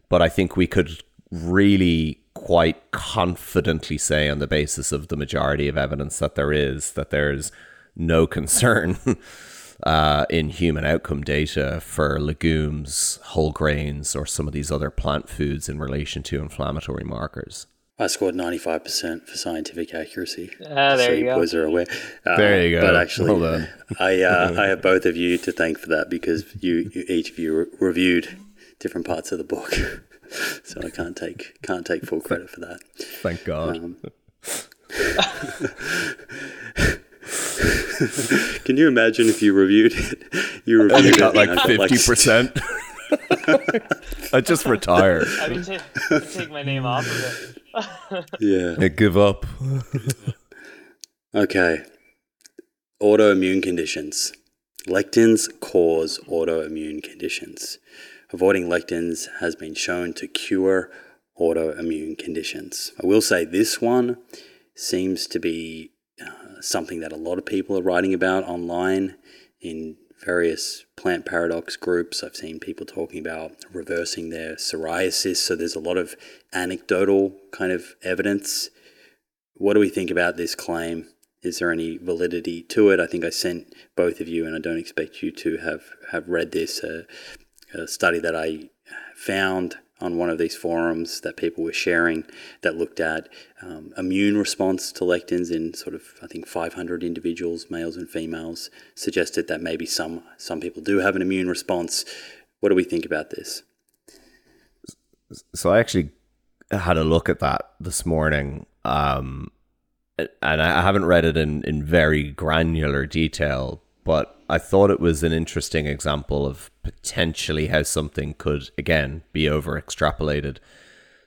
But I think we could really quite confidently say, on the basis of the majority of evidence that there is, that there's no concern uh, in human outcome data for legumes, whole grains, or some of these other plant foods in relation to inflammatory markers. I scored 95% for scientific accuracy. Ah, there so you go. boys are aware. Uh, There you go. But actually, Well done. I, uh, I have both of you to thank for that because you, you each of you re- reviewed different parts of the book. so I can't take can't take full credit for that. Thank God. Um, Can you imagine if you reviewed it? You and reviewed you got it like and I got, fifty percent. I just retire. I mean, take, take my name off of it. Yeah. I give up. Okay. Autoimmune conditions. Lectins cause autoimmune conditions. Avoiding lectins has been shown to cure autoimmune conditions. I will say this one seems to be uh, something that a lot of people are writing about online in various plant paradox groups. I've seen people talking about reversing their psoriasis. So there's a lot of anecdotal kind of evidence. What do we think about this claim? Is there any validity to it? I think I sent both of you, and I don't expect you to have, have read this, uh, a study that I found on one of these forums that people were sharing that looked at um, immune response to lectins in sort of I think 500 individuals, males and females, suggested that maybe some some people do have an immune response. What do we think about this? So I actually had a look at that this morning, um, and I haven't read it in, in very granular detail, but I thought it was an interesting example of potentially how something could, again, be over extrapolated.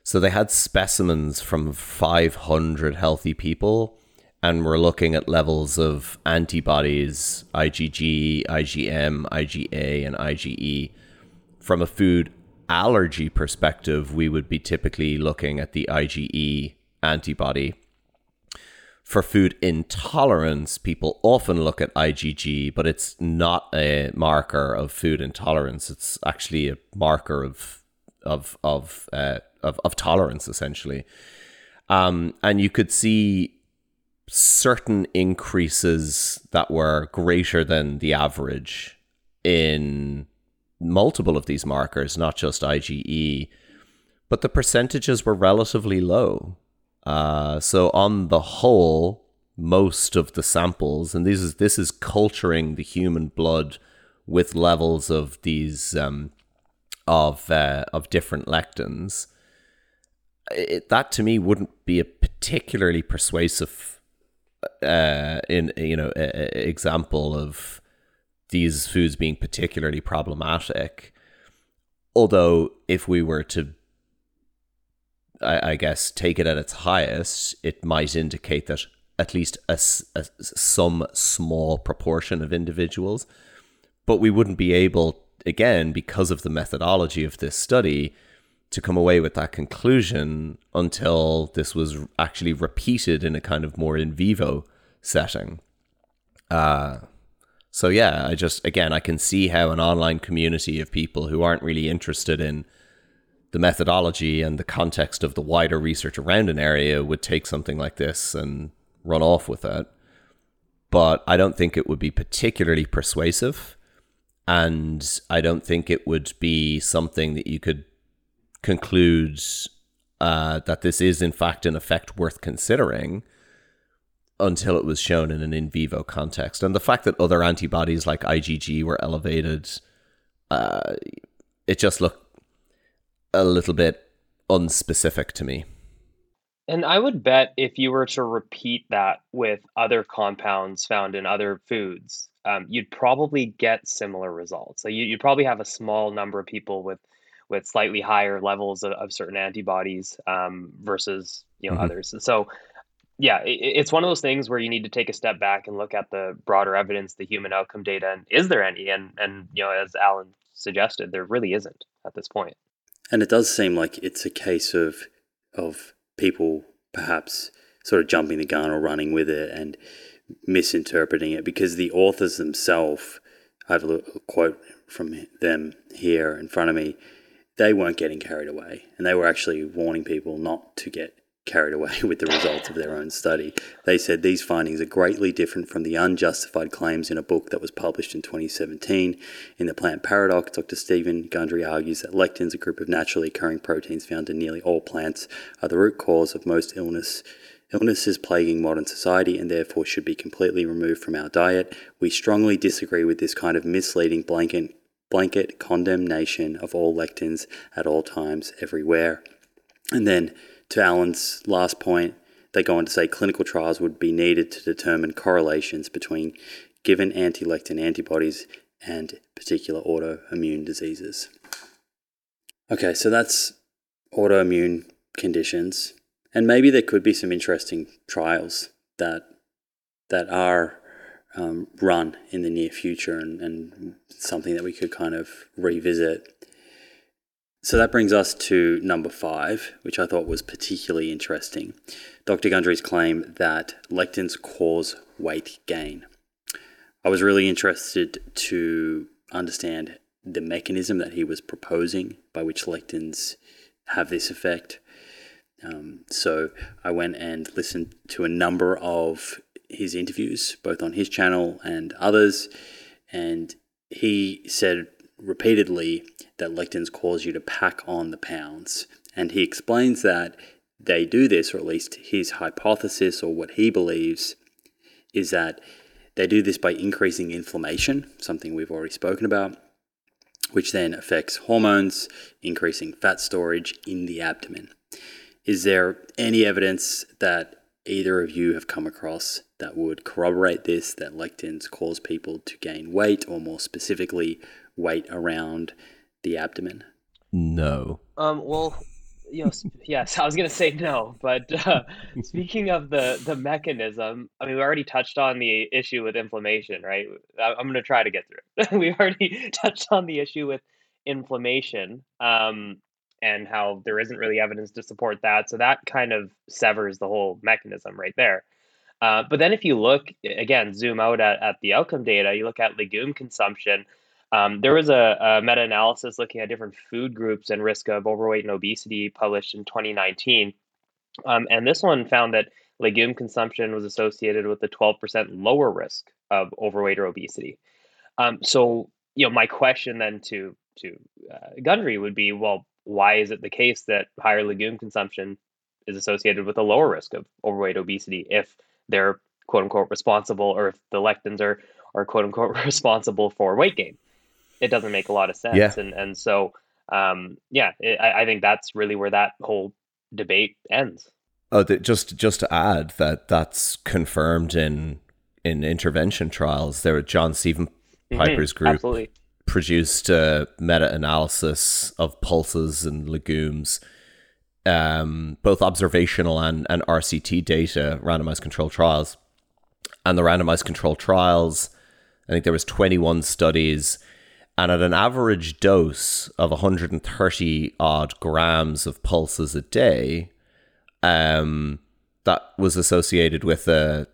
So they had specimens from 500 healthy people and were looking at levels of antibodies, IgG, IgM, IgA, and IgE. From a food allergy perspective, we would be typically looking at the IgE antibody. For food intolerance, people often look at IgG, but it's not a marker of food intolerance. It's actually a marker of of of uh, of, of tolerance, essentially. Um, and you could see certain increases that were greater than the average in multiple of these markers, not just IgE, but the percentages were relatively low. Uh, so on the whole, most of the samples, and this is this is culturing the human blood with levels of these um, of uh, of different lectins. It, that to me wouldn't be a particularly persuasive uh, in you know a, a example of these foods being particularly problematic. Although, if we were to, I, I guess, take it at its highest, it might indicate that at least a, a some small proportion of individuals, but we wouldn't be able, again, because of the methodology of this study, to come away with that conclusion until this was actually repeated in a kind of more in vivo setting. Uh, so yeah, I just again I can see how an online community of people who aren't really interested in the methodology and the context of the wider research around an area would take something like this and run off with it. But I don't think it would be particularly persuasive. And I don't think it would be something that you could conclude uh, that this is, in fact, an effect worth considering until it was shown in an in vivo context. And the fact that other antibodies like IgG were elevated, uh, it just looked a little bit unspecific to me. And I would bet if you were to repeat that with other compounds found in other foods, um, you'd probably get similar results. So you, you'd probably have a small number of people with with slightly higher levels of, of certain antibodies um, versus you know Mhm. others. So yeah, i it's one of those things where you need to take a step back and look at the broader evidence, the human outcome data, and is there any? And and you know, as Alan suggested, there really isn't at this point. And it does seem like it's a case of of people perhaps sort of jumping the gun or running with it and misinterpreting it because the authors themselves, I have a quote from them here in front of me. they weren't getting carried away, and they were actually warning people not to get carried away with the results of their own study. They said these findings are greatly different from the unjustified claims in a book that was published in 2017. In The Plant Paradox, Dr. Steven Gundry argues that lectins, a group of naturally occurring proteins found in nearly all plants, are the root cause of most illness illnesses plaguing modern society and therefore should be completely removed from our diet. We strongly disagree with this kind of misleading blanket blanket condemnation of all lectins at all times, everywhere. And then to Alan's last point, they go on to say clinical trials would be needed to determine correlations between given anti lectin antibodies and particular autoimmune diseases. Okay, so that's autoimmune conditions. And maybe there could be some interesting trials that that are um, run in the near future and, and something that we could kind of revisit. So that brings us to number five, which I thought was particularly interesting. Dr. Gundry's claim that lectins cause weight gain. I was really interested to understand the mechanism that he was proposing by which lectins have this effect. Um, so I went and listened to a number of his interviews, both on his channel and others, and he said repeatedly that lectins cause you to pack on the pounds. And he explains that they do this, or at least his hypothesis or what he believes, is that they do this by increasing inflammation, something we've already spoken about, which then affects hormones, increasing fat storage in the abdomen. Is there any evidence that either of you have come across that would corroborate this that lectins cause people to gain weight, or more specifically, weight around the abdomen? No. Um, well, yes, yes, I was gonna say no, but uh, speaking of the the mechanism, I mean, we already touched on the issue with inflammation, right? I, am gonna try to get through it. we already touched on the issue with inflammation. Um, and how there isn't really evidence to support that. So that kind of severs the whole mechanism right there. Uh, but then if you look again, zoom out at, at the outcome data, you look at legume consumption. Um, there was a, a meta analysis looking at different food groups and risk of overweight and obesity published in 2019. Um, and this one found that legume consumption was associated with a 12% lower risk of overweight or obesity. Um, so, you know, my question then to to uh, Gundry would be, well, why is it the case that higher legume consumption is associated with a lower risk of overweight obesity if they're quote unquote responsible or if the lectins are are quote unquote responsible for weight gain it doesn't make a lot of sense yeah. and and so um, yeah it, I, I think that's really where that whole debate ends oh just just to add that that's confirmed in in intervention trials there were john stephen mm-hmm. piper's mm-hmm, group absolutely produced a meta analysis of pulses and legumes, um, both observational and, and RCT data, randomized control trials. And the randomized control trials, I think there was 21 studies, and at an average dose of 130 odd grams of pulses a day, um, that was associated with a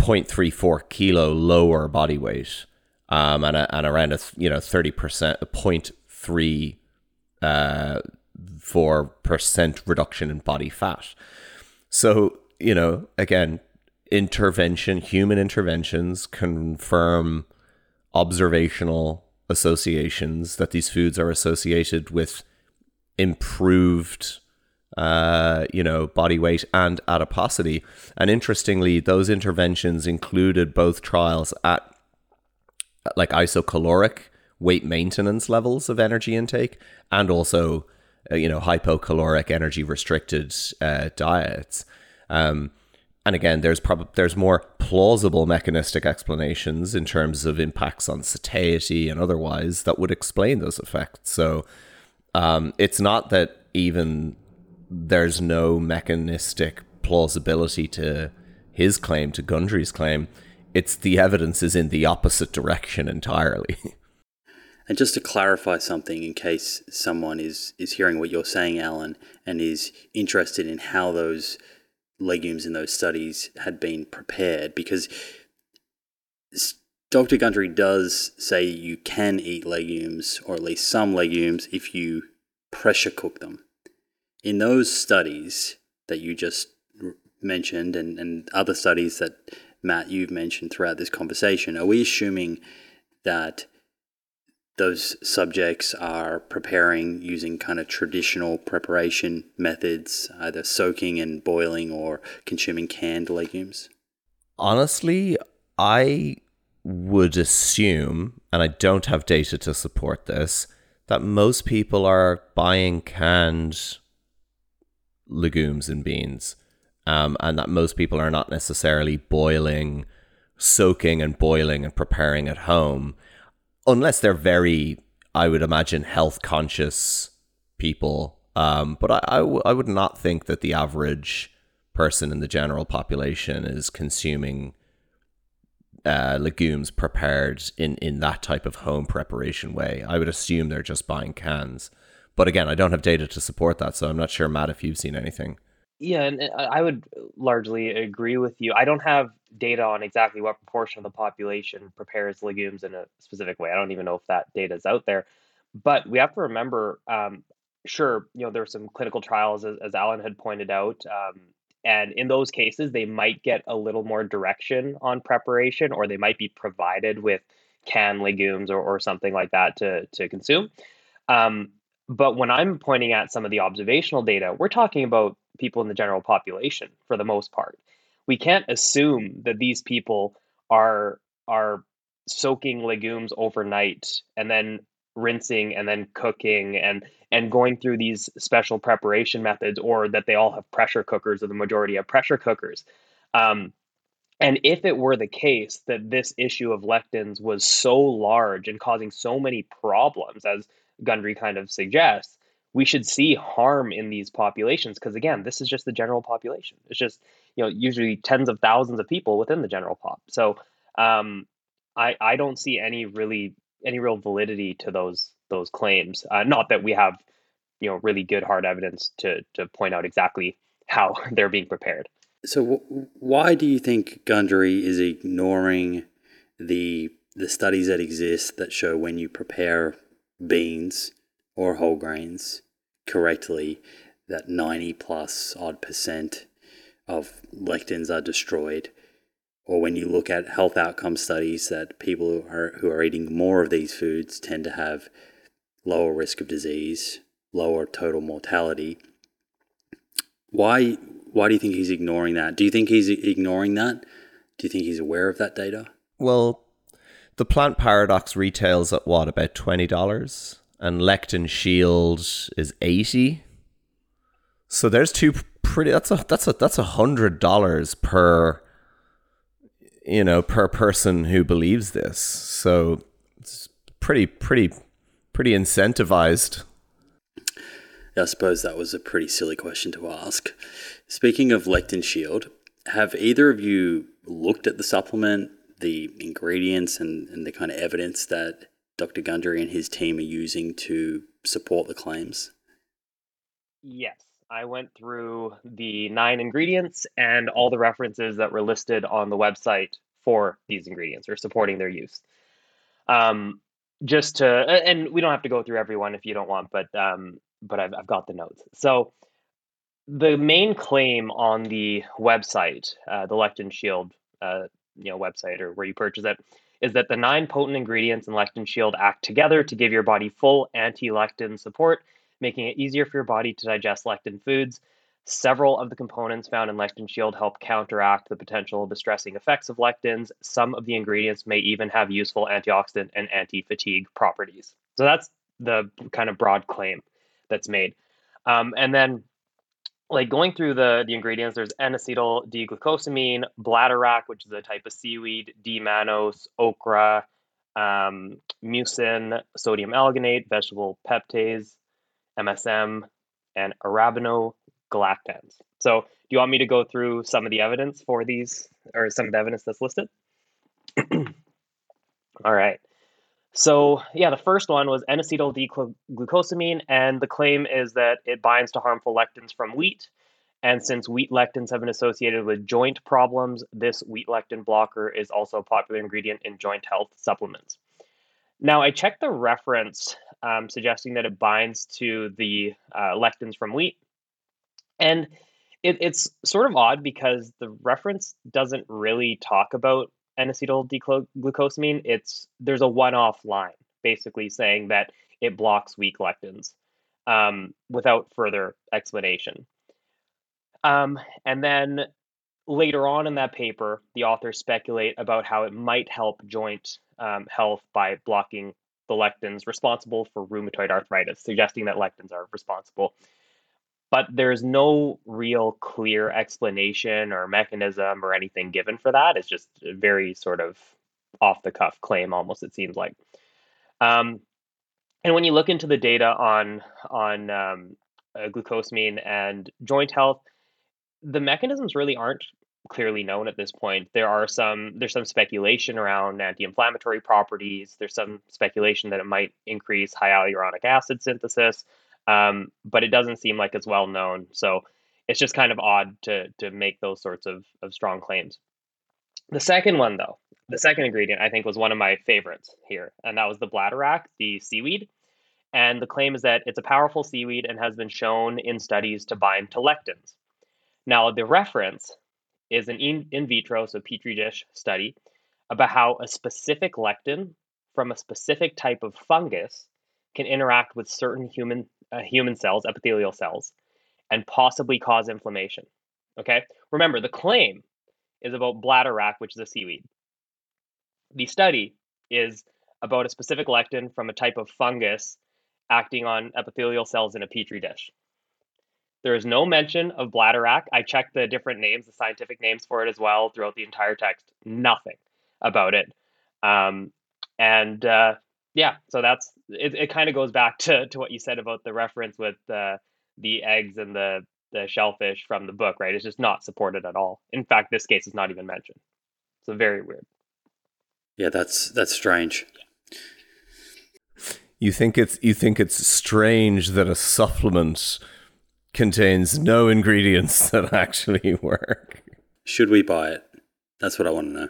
0.34 kilo lower body weight um, and, a, and around a you know thirty percent, a point three uh, four percent reduction in body fat. So you know again, intervention, human interventions confirm observational associations that these foods are associated with improved uh, you know, body weight and adiposity. And interestingly, those interventions included both trials at like isocaloric weight maintenance levels of energy intake and also uh, you know hypocaloric energy restricted uh, diets um, and again there's probably there's more plausible mechanistic explanations in terms of impacts on satiety and otherwise that would explain those effects so um, it's not that even there's no mechanistic plausibility to his claim to Gundry's claim it's the evidence is in the opposite direction entirely. And just to clarify something, in case someone is is hearing what you're saying, Alan, and is interested in how those legumes in those studies had been prepared, because Dr. Gundry does say you can eat legumes, or at least some legumes, if you pressure cook them. In those studies that you just mentioned and, and other studies that Matt you've mentioned throughout this conversation, are we assuming that those subjects are preparing using kind of traditional preparation methods, either soaking and boiling or consuming canned legumes? Honestly, I would assume, and I don't have data to support this, that most people are buying canned legumes and beans, um, and that most people are not necessarily boiling, soaking, and boiling and preparing at home unless they're very, I would imagine, health conscious people. Um, but I, I, w- I would not think that the average person in the general population is consuming uh, legumes prepared in, in that type of home preparation way. I would assume they're just buying cans. But again, I don't have data to support that, so I'm not sure, Matt, if you've seen anything. Yeah, and I would largely agree with you. I don't have data on exactly what proportion of the population prepares legumes in a specific way. I don't even know if that data is out there. But we have to remember, um, sure, you know, there are some clinical trials, as, as Alan had pointed out, um, and in those cases, they might get a little more direction on preparation, or they might be provided with canned legumes or, or something like that to to consume. Um, but when I'm pointing at some of the observational data, we're talking about people in the general population for the most part. We can't assume that these people are are soaking legumes overnight and then rinsing and then cooking and and going through these special preparation methods or that they all have pressure cookers or the majority have pressure cookers. Um, and if it were the case that this issue of lectins was so large and causing so many problems as gundry kind of suggests we should see harm in these populations because again this is just the general population. It's just you know usually tens of thousands of people within the general pop. So um, I, I don't see any really any real validity to those those claims. Uh, not that we have you know really good hard evidence to to point out exactly how they're being prepared. So w- why do you think gundry is ignoring the the studies that exist that show when you prepare beans or whole grains correctly that 90 plus odd percent of lectins are destroyed. Or when you look at health outcome studies that people who are, who are eating more of these foods tend to have lower risk of disease lower total mortality. Why why do you think he's ignoring that? Do you think he's ignoring that? Do you think he's aware of that data? Well the plant paradox retails at what about $20 and lectin shield is 80 so there's two pretty that's a that's a that's a hundred dollars per you know per person who believes this. So it's pretty pretty pretty incentivized. I suppose that was a pretty silly question to ask. Speaking of lectin shield have either of you looked at the supplement the ingredients and, and the kind of evidence that Dr. Gundry and his team are using to support the claims? Yes. I went through the nine ingredients and all the references that were listed on the website for these ingredients or supporting their use. Um, just to, and we don't have to go through everyone if you don't want, but um, but I've, I've got the notes. So the main claim on the website, uh, the Lectin Shield, uh, you know, website or where you purchase it, is that the nine potent ingredients in Lectin Shield act together to give your body full anti lectin support, making it easier for your body to digest lectin foods. Several of the components found in Lectin Shield help counteract the potential distressing effects of lectins. Some of the ingredients may even have useful antioxidant and anti fatigue properties. So that's the kind of broad claim that's made. Um, and then like going through the the ingredients, there's N-acetyl D-glucosamine, bladderwrack, which is a type of seaweed, D-mannose, okra, um, mucin, sodium alginate, vegetable peptase, MSM, and arabinogalactans. So, do you want me to go through some of the evidence for these, or some of the evidence that's listed? All right. So, yeah, the first one was N-acetyl D-glucosamine, and the claim is that it binds to harmful lectins from wheat. And since wheat lectins have been associated with joint problems, this wheat lectin blocker is also a popular ingredient in joint health supplements. Now, I checked the reference um, suggesting that it binds to the uh, lectins from wheat. And it, it's sort of odd because the reference doesn't really talk about N-acetyl D-glucosamine. It's there's a one-off line basically saying that it blocks weak lectins um, without further explanation. Um, and then later on in that paper, the authors speculate about how it might help joint um, health by blocking the lectins responsible for rheumatoid arthritis, suggesting that lectins are responsible. But there's no real clear explanation or mechanism or anything given for that. It's just a very sort of off the cuff claim, almost, it seems like. Um, and when you look into the data on, on um, uh, glucosamine and joint health, the mechanisms really aren't clearly known at this point. There are some there's some speculation around anti-inflammatory properties. There's some speculation that it might increase hyaluronic acid synthesis, um, but it doesn't seem like it's well known. So it's just kind of odd to to make those sorts of of strong claims. The second one, though, the second ingredient I think was one of my favorites here, and that was the bladderwrack, the seaweed. And the claim is that it's a powerful seaweed and has been shown in studies to bind to lectins. Now, the reference is an in, in vitro, so petri dish study about how a specific lectin from a specific type of fungus can interact with certain human uh, human cells, epithelial cells, and possibly cause inflammation. Okay, remember the claim is about bladderwrack, which is a seaweed. The study is about a specific lectin from a type of fungus acting on epithelial cells in a petri dish. There is no mention of bladderwrack. I checked the different names, the scientific names for it as well throughout the entire text. Nothing about it. Um, and uh, yeah, so that's it. It kind of goes back to to what you said about the reference with uh, the eggs and the the shellfish from the book, right? It's just not supported at all. In fact, this case is not even mentioned. So very weird. Yeah, that's that's strange. You think it's you think it's strange that a supplement contains no ingredients that actually work. Should we buy it? That's what I want to know.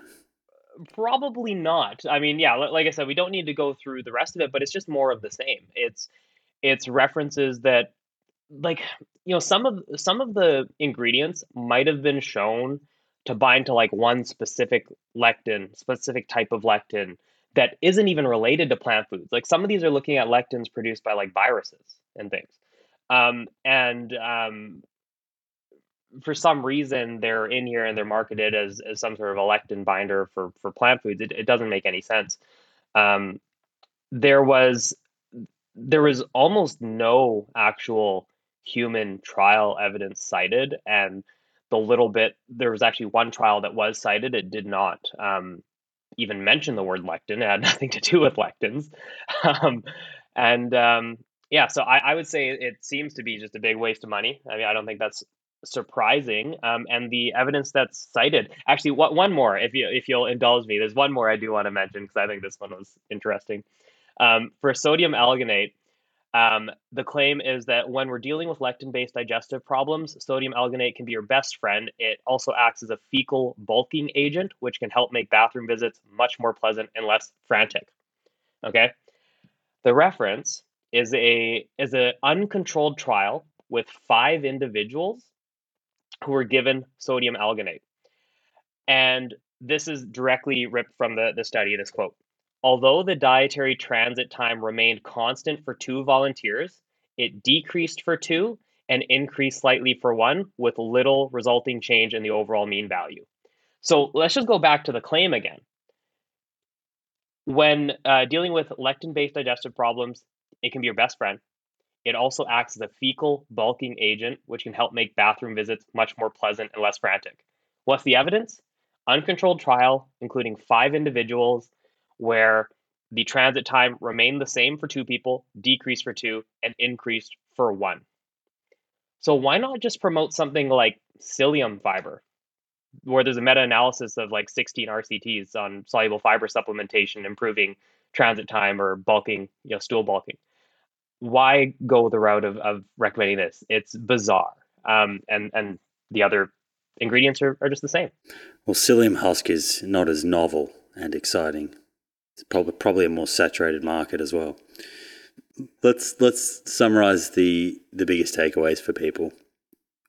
Probably not. I mean, yeah, like I said, we don't need to go through the rest of it, but it's just more of the same. It's it's references that like, you know, some of some of the ingredients might have been shown to bind to like one specific lectin, specific type of lectin that isn't even related to plant foods. Like some of these are looking at lectins produced by like viruses and things. Um, and um, for some reason, they're in here and they're marketed as, as some sort of a lectin binder for, for plant foods. It, it doesn't make any sense. Um, there was there was almost no actual human trial evidence cited, and the little bit there was actually one trial that was cited. It did not um, even mention the word lectin. It had nothing to do with lectins. Um, and um, yeah, so I, I would say it seems to be just a big waste of money. I mean, I don't think that's surprising. Um, and the evidence that's cited, actually, what one more, if you if you'll indulge me, there's one more I do want to mention because I think this one was interesting. Um, for sodium alginate, um, the claim is that when we're dealing with lectin-based digestive problems, sodium alginate can be your best friend. It also acts as a fecal bulking agent, which can help make bathroom visits much more pleasant and less frantic. Okay. The reference is a is an uncontrolled trial with five individuals who were given sodium alginate. And this is directly ripped from the, the study, this quote. Although the dietary transit time remained constant for two volunteers, it decreased for two and increased slightly for one, with little resulting change in the overall mean value. So let's just go back to the claim again. When uh, dealing with lectin based digestive problems, it can be your best friend. It also acts as a fecal bulking agent, which can help make bathroom visits much more pleasant and less frantic. What's the evidence? Uncontrolled trial, including five individuals, where the transit time remained the same for two people, decreased for two, and increased for one. So why not just promote something like psyllium fiber, where there's a meta-analysis of like 16 RCTs on soluble fiber supplementation improving transit time or bulking, you know, stool bulking why go the route of, of recommending this? It's bizarre. Um, and, and the other ingredients are, are just the same. Well, psyllium husk is not as novel and exciting It's probably probably a more saturated market as well. Let's let's summarize the the biggest takeaways for people.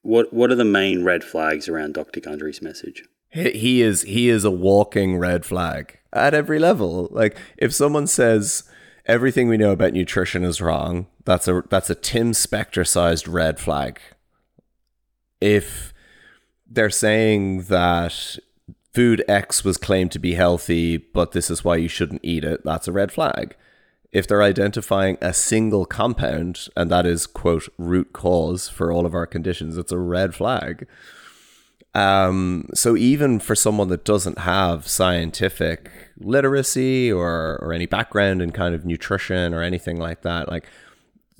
What what are the main red flags around Dr. Gundry's message? He is he is a walking red flag at every level. Like if someone says everything we know about nutrition is wrong, that's a that's a Tim Spector sized red flag. If they're saying that food X was claimed to be healthy, but this is why you shouldn't eat it, that's a red flag. If they're identifying a single compound and that is quote root cause for all of our conditions, it's a red flag. Um, so even for someone that doesn't have scientific literacy or or any background in kind of nutrition or anything like that, like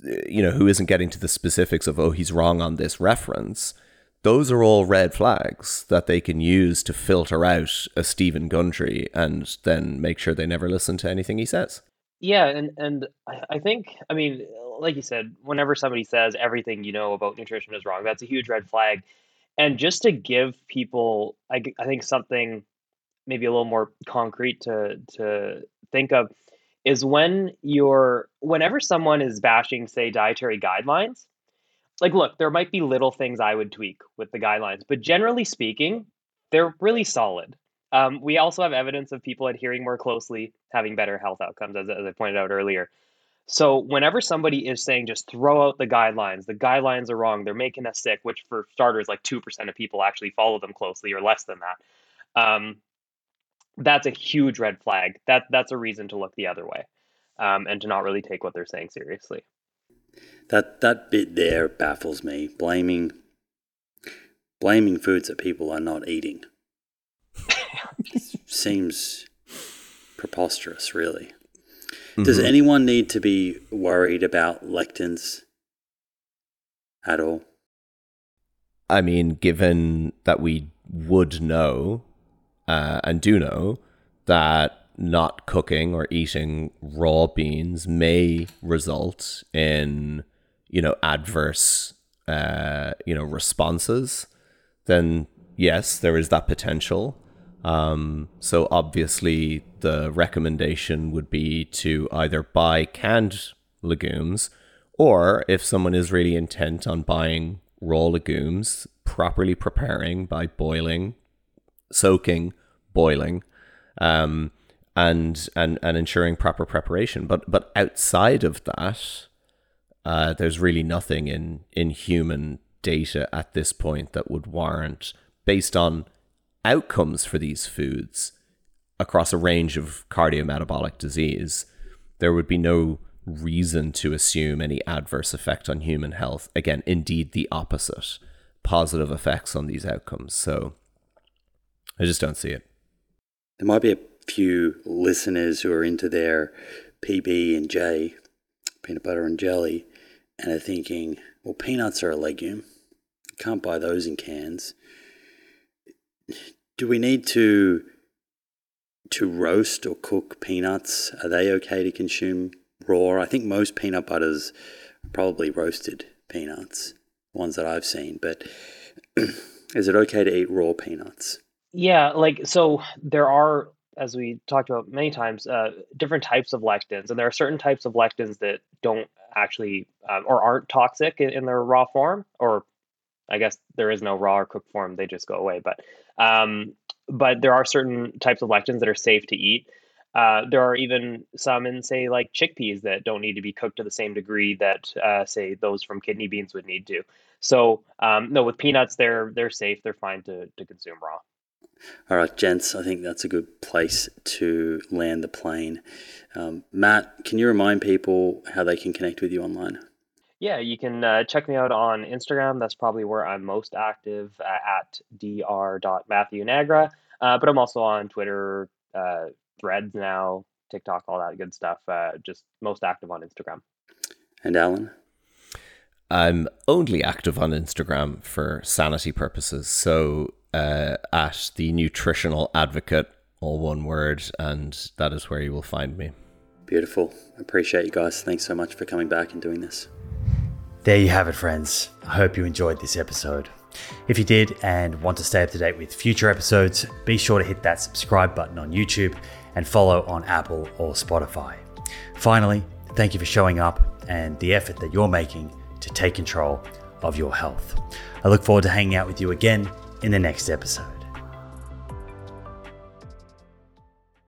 you know, who isn't getting to the specifics of oh he's wrong on this reference, those are all red flags that they can use to filter out a Steven Gundry and then make sure they never listen to anything he says. Yeah, and and I think I mean, like you said, whenever somebody says everything you know about nutrition is wrong, that's a huge red flag and just to give people I, I think something maybe a little more concrete to to think of is when you're whenever someone is bashing say dietary guidelines like look there might be little things i would tweak with the guidelines but generally speaking they're really solid. Um, we also have evidence of people adhering more closely having better health outcomes as, as i pointed out earlier so whenever somebody is saying just throw out the guidelines, the guidelines are wrong, they're making us sick, which for starters, like 2% of people actually follow them closely or less than that. Um, that's a huge red flag. That that's a reason to look the other way, um, and to not really take what they're saying seriously. That that bit there baffles me. Blaming blaming foods that people are not eating seems preposterous, really. Does mm-hmm. anyone need to be worried about lectins at all? I mean, given that we would know uh, and do know that not cooking or eating raw beans may result in, you know, adverse, uh, you know, responses, then yes, there is that potential. Um, so obviously, the recommendation would be to either buy canned legumes, or if someone is really intent on buying raw legumes, properly preparing by boiling, soaking, boiling, um, and and and ensuring proper preparation. But but outside of that, uh, there's really nothing in in human data at this point that would warrant, based on outcomes for these foods across a range of cardiometabolic disease, there would be no reason to assume any adverse effect on human health. Again, indeed, the opposite positive effects on these outcomes. So I just don't see it. There might be a few listeners who are into their PB and J, peanut butter and jelly, and are thinking, well, peanuts are a legume. Can't buy those in cans do we need to to roast or cook peanuts? Are they okay to consume raw? I think most peanut butters are probably roasted peanuts, ones that I've seen. But is it okay to eat raw peanuts? Yeah, like so there are as we talked about many times, uh, different types of lectins, and there are certain types of lectins that don't actually um, or aren't toxic in, in, their raw form, or I guess there is no raw or cooked form; they just go away. But um, but there are certain types of lectins that are safe to eat. Uh, there are even some in, say, like chickpeas that don't need to be cooked to the same degree that, uh, say, those from kidney beans would need to. So, um, no, with peanuts, they're they're safe. They're fine to to consume raw. All right, gents, I think that's a good place to land the plane. Um, Matt, can you remind people how they can connect with you online? Yeah, you can uh, check me out on Instagram. That's probably where I'm most active uh, at dr.matthewnagra. Uh, but I'm also on Twitter, uh, Threads now, TikTok, all that good stuff. Uh, just most active on Instagram. And Alan? I'm only active on Instagram for sanity purposes. So uh, at the nutritional advocate, all one word, and that is where you will find me. Beautiful. Appreciate you guys. Thanks so much for coming back and doing this. There you have it, friends. I hope you enjoyed this episode. If you did and want to stay up to date with future episodes, be sure to hit that subscribe button on YouTube and follow on Apple or Spotify. Finally, thank you for showing up and the effort that you're making to take control of your health. I look forward to hanging out with you again in the next episode.